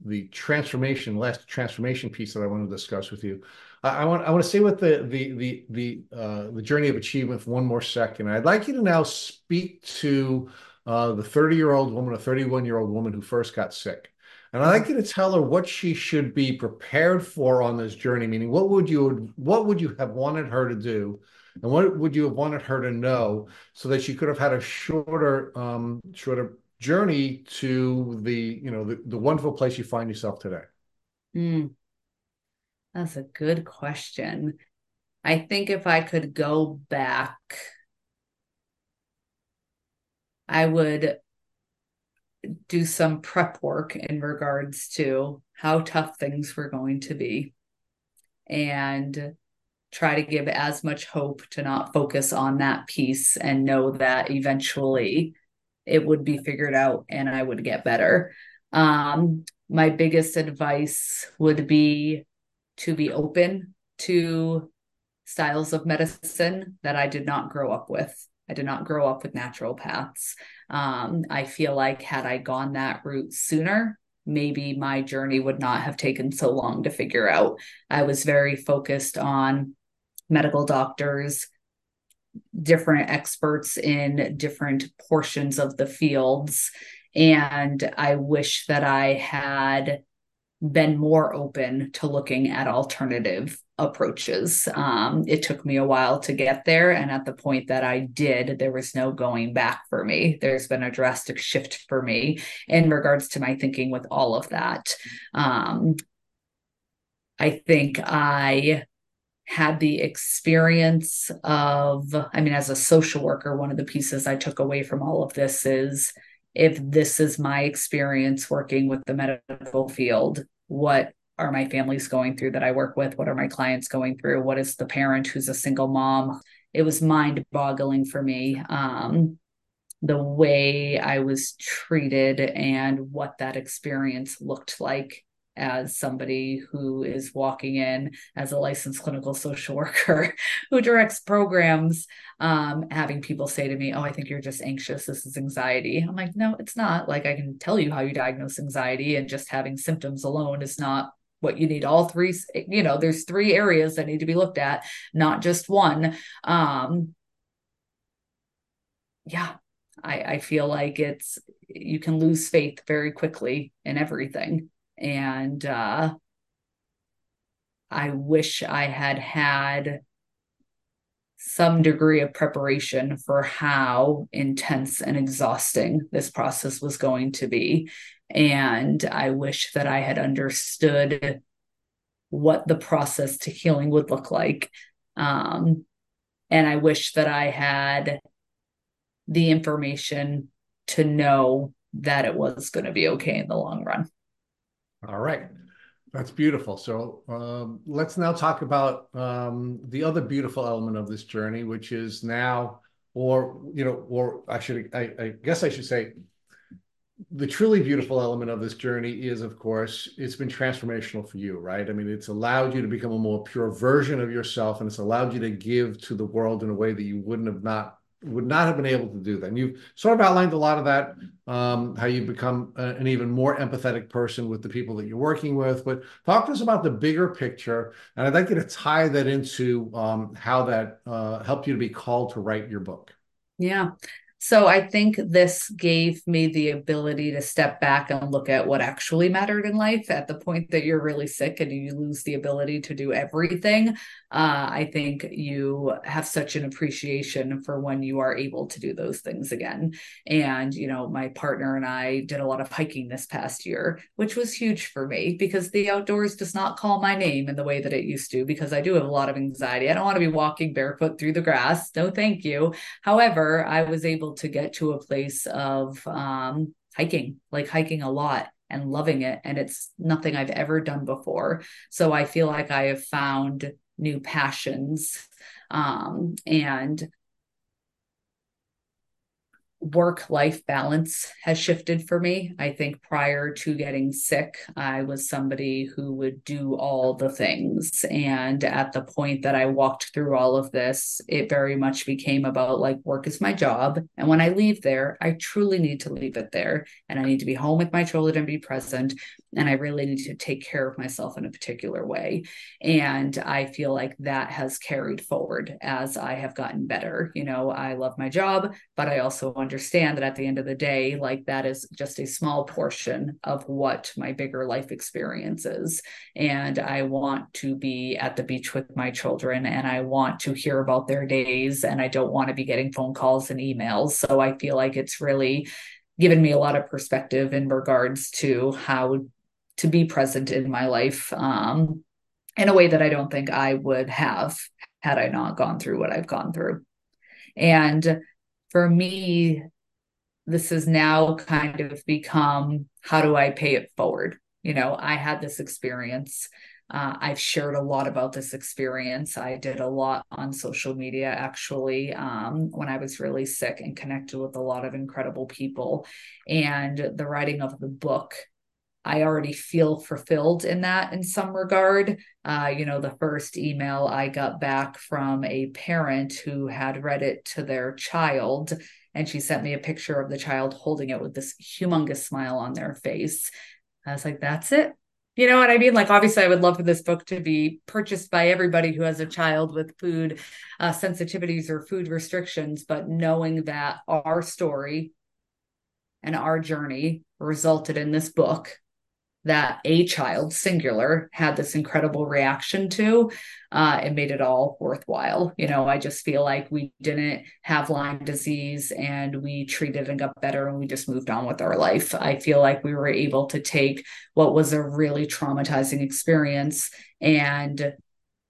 the transformation last transformation piece that I want to discuss with you, I, I want I want to stay with the the the the uh, the journey of achievement for one more second. I'd like you to now speak to uh, the 30 year old woman, a 31 year old woman who first got sick. And I'd like you to tell her what she should be prepared for on this journey. Meaning, what would you what would you have wanted her to do and what would you have wanted her to know so that she could have had a shorter um, shorter journey to the you know the, the wonderful place you find yourself today? Mm, that's a good question. I think if i could go back i would do some prep work in regards to how tough things were going to be and try to give as much hope to not focus on that piece and know that eventually it would be figured out and I would get better. Um, my biggest advice would be to be open to styles of medicine that I did not grow up with. I did not grow up with naturopaths. Um, I feel like had I gone that route sooner, maybe my journey would not have taken so long to figure out. I was very focused on medical doctors, different experts in different portions of the fields. And I wish that I had been more open to looking at alternative approaches. Um, it took me a while to get there. And at the point that I did, there was no going back for me. There's been a drastic shift for me in regards to my thinking with all of that. Um, I think I had the experience of, I mean, as a social worker, one of the pieces I took away from all of this is if this is my experience working with the medical field, what are my families going through that I work with? What are my clients going through? What is the parent who's a single mom? It was mind boggling for me. Um, the way I was treated and what that experience looked like as somebody who is walking in as a licensed clinical social worker who directs programs, um, having people say to me, Oh, I think you're just anxious. This is anxiety. I'm like, No, it's not. Like, I can tell you how you diagnose anxiety, and just having symptoms alone is not what you need all three you know there's three areas that need to be looked at not just one um yeah i i feel like it's you can lose faith very quickly in everything and uh i wish i had had some degree of preparation for how intense and exhausting this process was going to be and I wish that I had understood what the process to healing would look like. Um, and I wish that I had the information to know that it was going to be okay in the long run. All right. That's beautiful. So um, let's now talk about um, the other beautiful element of this journey, which is now, or you know, or I should, I, I guess I should say, the truly beautiful element of this journey is, of course, it's been transformational for you, right? I mean, it's allowed you to become a more pure version of yourself, and it's allowed you to give to the world in a way that you wouldn't have not would not have been able to do that. And you've sort of outlined a lot of that, um, how you've become a, an even more empathetic person with the people that you're working with. But talk to us about the bigger picture, and I'd like you to tie that into um, how that uh, helped you to be called to write your book. Yeah. So I think this gave me the ability to step back and look at what actually mattered in life at the point that you're really sick and you lose the ability to do everything. Uh, I think you have such an appreciation for when you are able to do those things again. And, you know, my partner and I did a lot of hiking this past year, which was huge for me because the outdoors does not call my name in the way that it used to because I do have a lot of anxiety. I don't want to be walking barefoot through the grass. No, thank you. However, I was able to get to a place of um, hiking, like hiking a lot and loving it. And it's nothing I've ever done before. So I feel like I have found new passions. Um, and work life balance has shifted for me. I think prior to getting sick, I was somebody who would do all the things. And at the point that I walked through all of this, it very much became about like work is my job. And when I leave there, I truly need to leave it there. And I need to be home with my children and be present and I really need to take care of myself in a particular way. And I feel like that has carried forward as I have gotten better. You know, I love my job, but I also understand that at the end of the day, like that is just a small portion of what my bigger life experience is. And I want to be at the beach with my children and I want to hear about their days and I don't want to be getting phone calls and emails. So I feel like it's really given me a lot of perspective in regards to how to be present in my life um, in a way that I don't think I would have had I not gone through what I've gone through. And for me, this has now kind of become how do I pay it forward? You know, I had this experience. Uh, I've shared a lot about this experience. I did a lot on social media actually um, when I was really sick and connected with a lot of incredible people. And the writing of the book I already feel fulfilled in that in some regard. Uh, you know, the first email I got back from a parent who had read it to their child, and she sent me a picture of the child holding it with this humongous smile on their face. I was like, that's it. You know what I mean? Like, obviously, I would love for this book to be purchased by everybody who has a child with food uh, sensitivities or food restrictions, but knowing that our story and our journey resulted in this book that a child singular had this incredible reaction to uh, it made it all worthwhile. You know i just feel like we didn't have lyme disease and we treated and got better and we just moved on with our life. I feel like we were able to take what was a really traumatizing experience and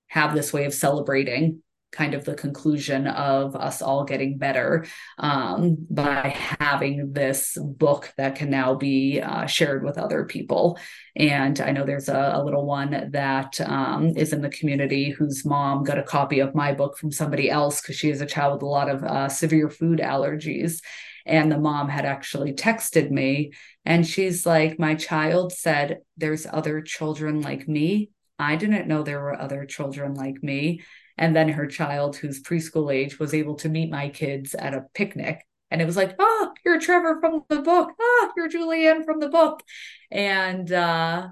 have this way of celebrating kind of the conclusion of us all getting better um, by having this book that can now be uh, shared with other people. And I know there's a, a little one that um, is in the community whose mom got a copy of my book from somebody else because she is a child with a lot of uh, severe food allergies And the mom had actually texted me and she's like, My child said, There's other children like me. I didn't know there were other children like me. And then her child, who's preschool age, was able to meet my kids at a picnic. And it was like, oh, you're Trevor from the book. Oh, you're Julianne from the book. And uh,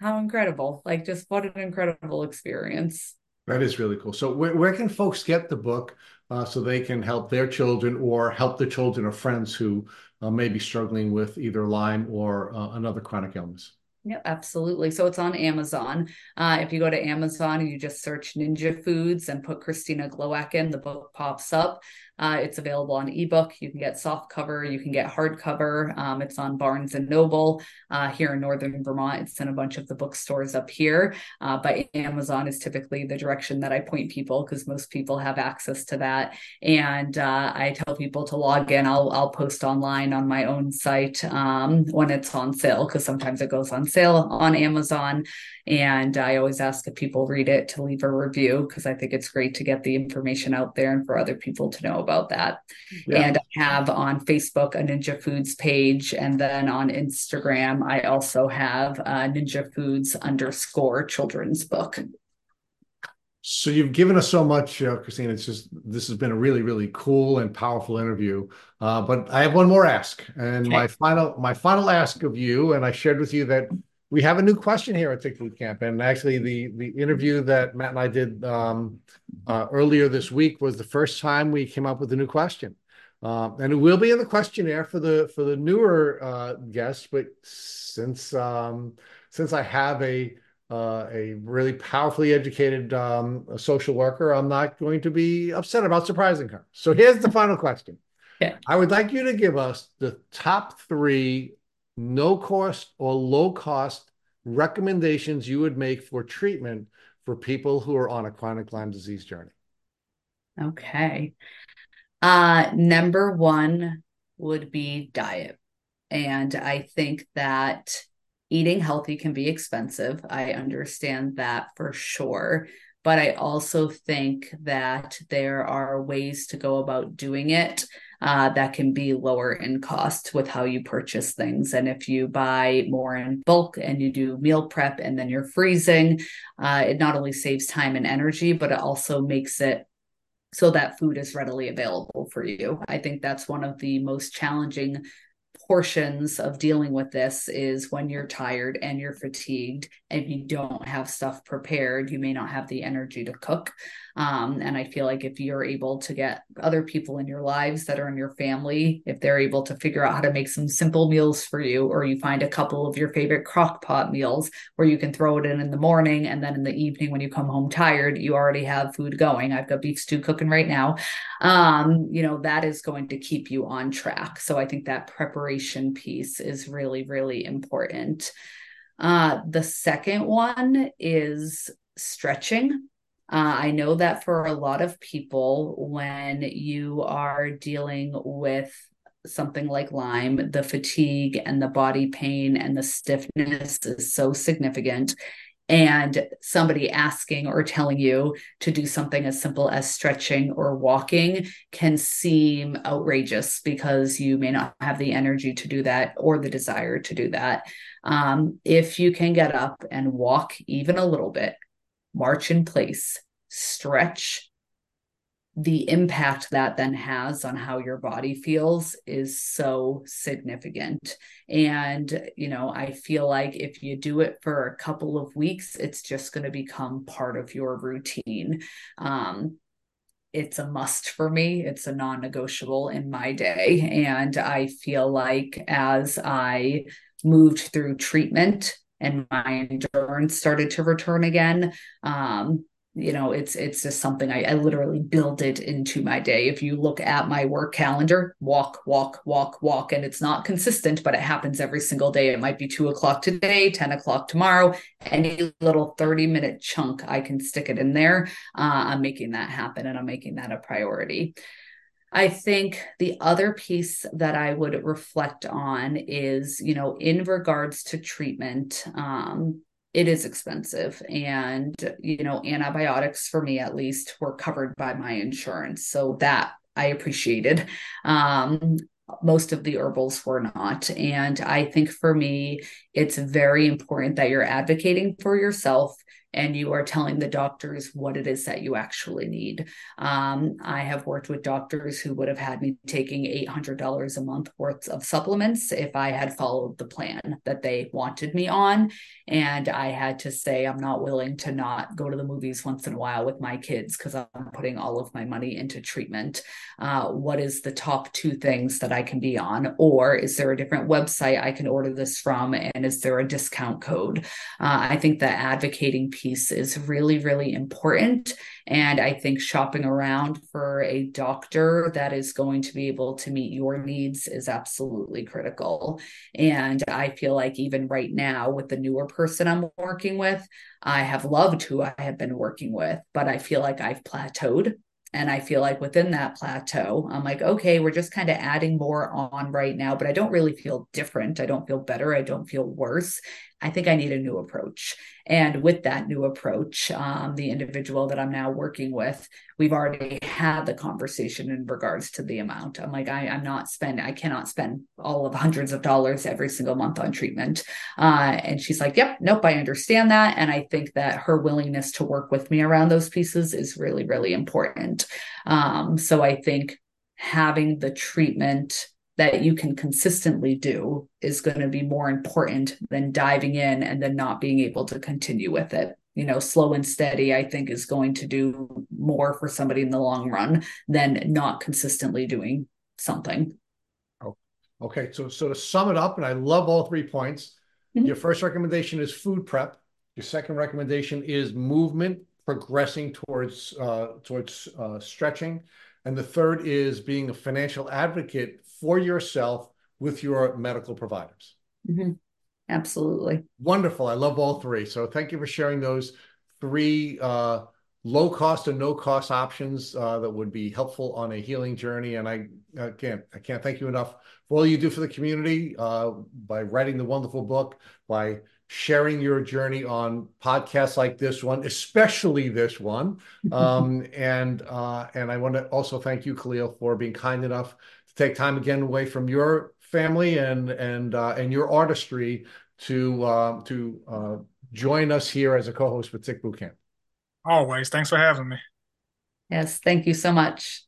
how incredible. Like, just what an incredible experience. That is really cool. So, where, where can folks get the book uh, so they can help their children or help the children of friends who uh, may be struggling with either Lyme or uh, another chronic illness? Yeah, absolutely. So it's on Amazon. Uh, if you go to Amazon and you just search Ninja Foods and put Christina Glowacki in, the book pops up. Uh, it's available on ebook. You can get soft cover. You can get hardcover. Um, it's on Barnes and Noble uh, here in Northern Vermont. It's in a bunch of the bookstores up here. Uh, but Amazon is typically the direction that I point people because most people have access to that. And uh, I tell people to log in. I'll I'll post online on my own site um, when it's on sale because sometimes it goes on sale on Amazon. And I always ask if people read it to leave a review because I think it's great to get the information out there and for other people to know about that. Yeah. And I have on Facebook a Ninja Foods page. And then on Instagram, I also have a Ninja Foods underscore children's book. So you've given us so much, uh, Christine. It's just this has been a really, really cool and powerful interview. Uh, but I have one more ask, and okay. my final, my final ask of you, and I shared with you that we have a new question here at Tick Boot Camp, and actually, the the interview that Matt and I did um, uh, earlier this week was the first time we came up with a new question, uh, and it will be in the questionnaire for the for the newer uh, guests. But since um, since I have a uh, a really powerfully educated um, social worker, I'm not going to be upset about surprising her. So here's the final question. Yeah. I would like you to give us the top three no cost or low cost recommendations you would make for treatment for people who are on a chronic Lyme disease journey? Okay. Uh, number one would be diet. And I think that eating healthy can be expensive. I understand that for sure. But I also think that there are ways to go about doing it uh, that can be lower in cost with how you purchase things. And if you buy more in bulk and you do meal prep and then you're freezing, uh, it not only saves time and energy, but it also makes it so that food is readily available for you. I think that's one of the most challenging portions of dealing with this is when you're tired and you're fatigued and you don't have stuff prepared, you may not have the energy to cook. Um, and I feel like if you're able to get other people in your lives that are in your family, if they're able to figure out how to make some simple meals for you, or you find a couple of your favorite crock pot meals where you can throw it in in the morning and then in the evening when you come home tired, you already have food going. I've got beef stew cooking right now. Um, you know, that is going to keep you on track. So I think that preparation piece is really, really important. Uh, the second one is stretching. Uh, I know that for a lot of people, when you are dealing with something like Lyme, the fatigue and the body pain and the stiffness is so significant. And somebody asking or telling you to do something as simple as stretching or walking can seem outrageous because you may not have the energy to do that or the desire to do that. Um, if you can get up and walk even a little bit, march in place, stretch, the impact that then has on how your body feels is so significant. And, you know, I feel like if you do it for a couple of weeks, it's just going to become part of your routine. Um, it's a must for me. It's a non negotiable in my day. And I feel like as I moved through treatment and my endurance started to return again. Um, you know it's it's just something I, I literally build it into my day. If you look at my work calendar walk walk walk walk and it's not consistent but it happens every single day. It might be two o'clock today 10 o'clock tomorrow any little 30 minute chunk i can stick it in there. Uh, i'm making that happen and i'm making that a priority I think the other piece that I would reflect on is, you know, in regards to treatment, um, it is expensive. And, you know, antibiotics for me at least were covered by my insurance. So that I appreciated. Um, most of the herbals were not. And I think for me, it's very important that you're advocating for yourself and you are telling the doctors what it is that you actually need. Um, I have worked with doctors who would have had me taking $800 a month worth of supplements if I had followed the plan that they wanted me on. And I had to say, I'm not willing to not go to the movies once in a while with my kids because I'm putting all of my money into treatment. Uh, what is the top two things that I can be on? Or is there a different website I can order this from? And is there a discount code? Uh, I think that advocating piece is really, really important. And I think shopping around for a doctor that is going to be able to meet your needs is absolutely critical. And I feel like even right now, with the newer person I'm working with, I have loved who I have been working with, but I feel like I've plateaued. And I feel like within that plateau, I'm like, okay, we're just kind of adding more on right now, but I don't really feel different. I don't feel better. I don't feel worse. I think I need a new approach. And with that new approach, um, the individual that I'm now working with, we've already had the conversation in regards to the amount. I'm like, I, am not spending, I cannot spend all of hundreds of dollars every single month on treatment. Uh, and she's like, yep, nope, I understand that. And I think that her willingness to work with me around those pieces is really, really important. Um, so I think having the treatment that you can consistently do is going to be more important than diving in and then not being able to continue with it. You know, slow and steady, I think, is going to do more for somebody in the long run than not consistently doing something. Oh, okay. So, so to sum it up, and I love all three points. Mm-hmm. Your first recommendation is food prep. Your second recommendation is movement, progressing towards uh, towards uh, stretching, and the third is being a financial advocate for yourself with your medical providers. Mm-hmm. Absolutely. Wonderful. I love all three. So thank you for sharing those three uh, low cost and no cost options uh, that would be helpful on a healing journey. And I, I can't I can't thank you enough for all you do for the community uh, by writing the wonderful book, by sharing your journey on podcasts like this one, especially this one. Um, and uh, and I want to also thank you, Kahlil, for being kind enough take time again away from your family and and uh, and your artistry to uh, to uh, join us here as a co-host with Tick Bootcamp. Always. Thanks for having me. Yes, thank you so much.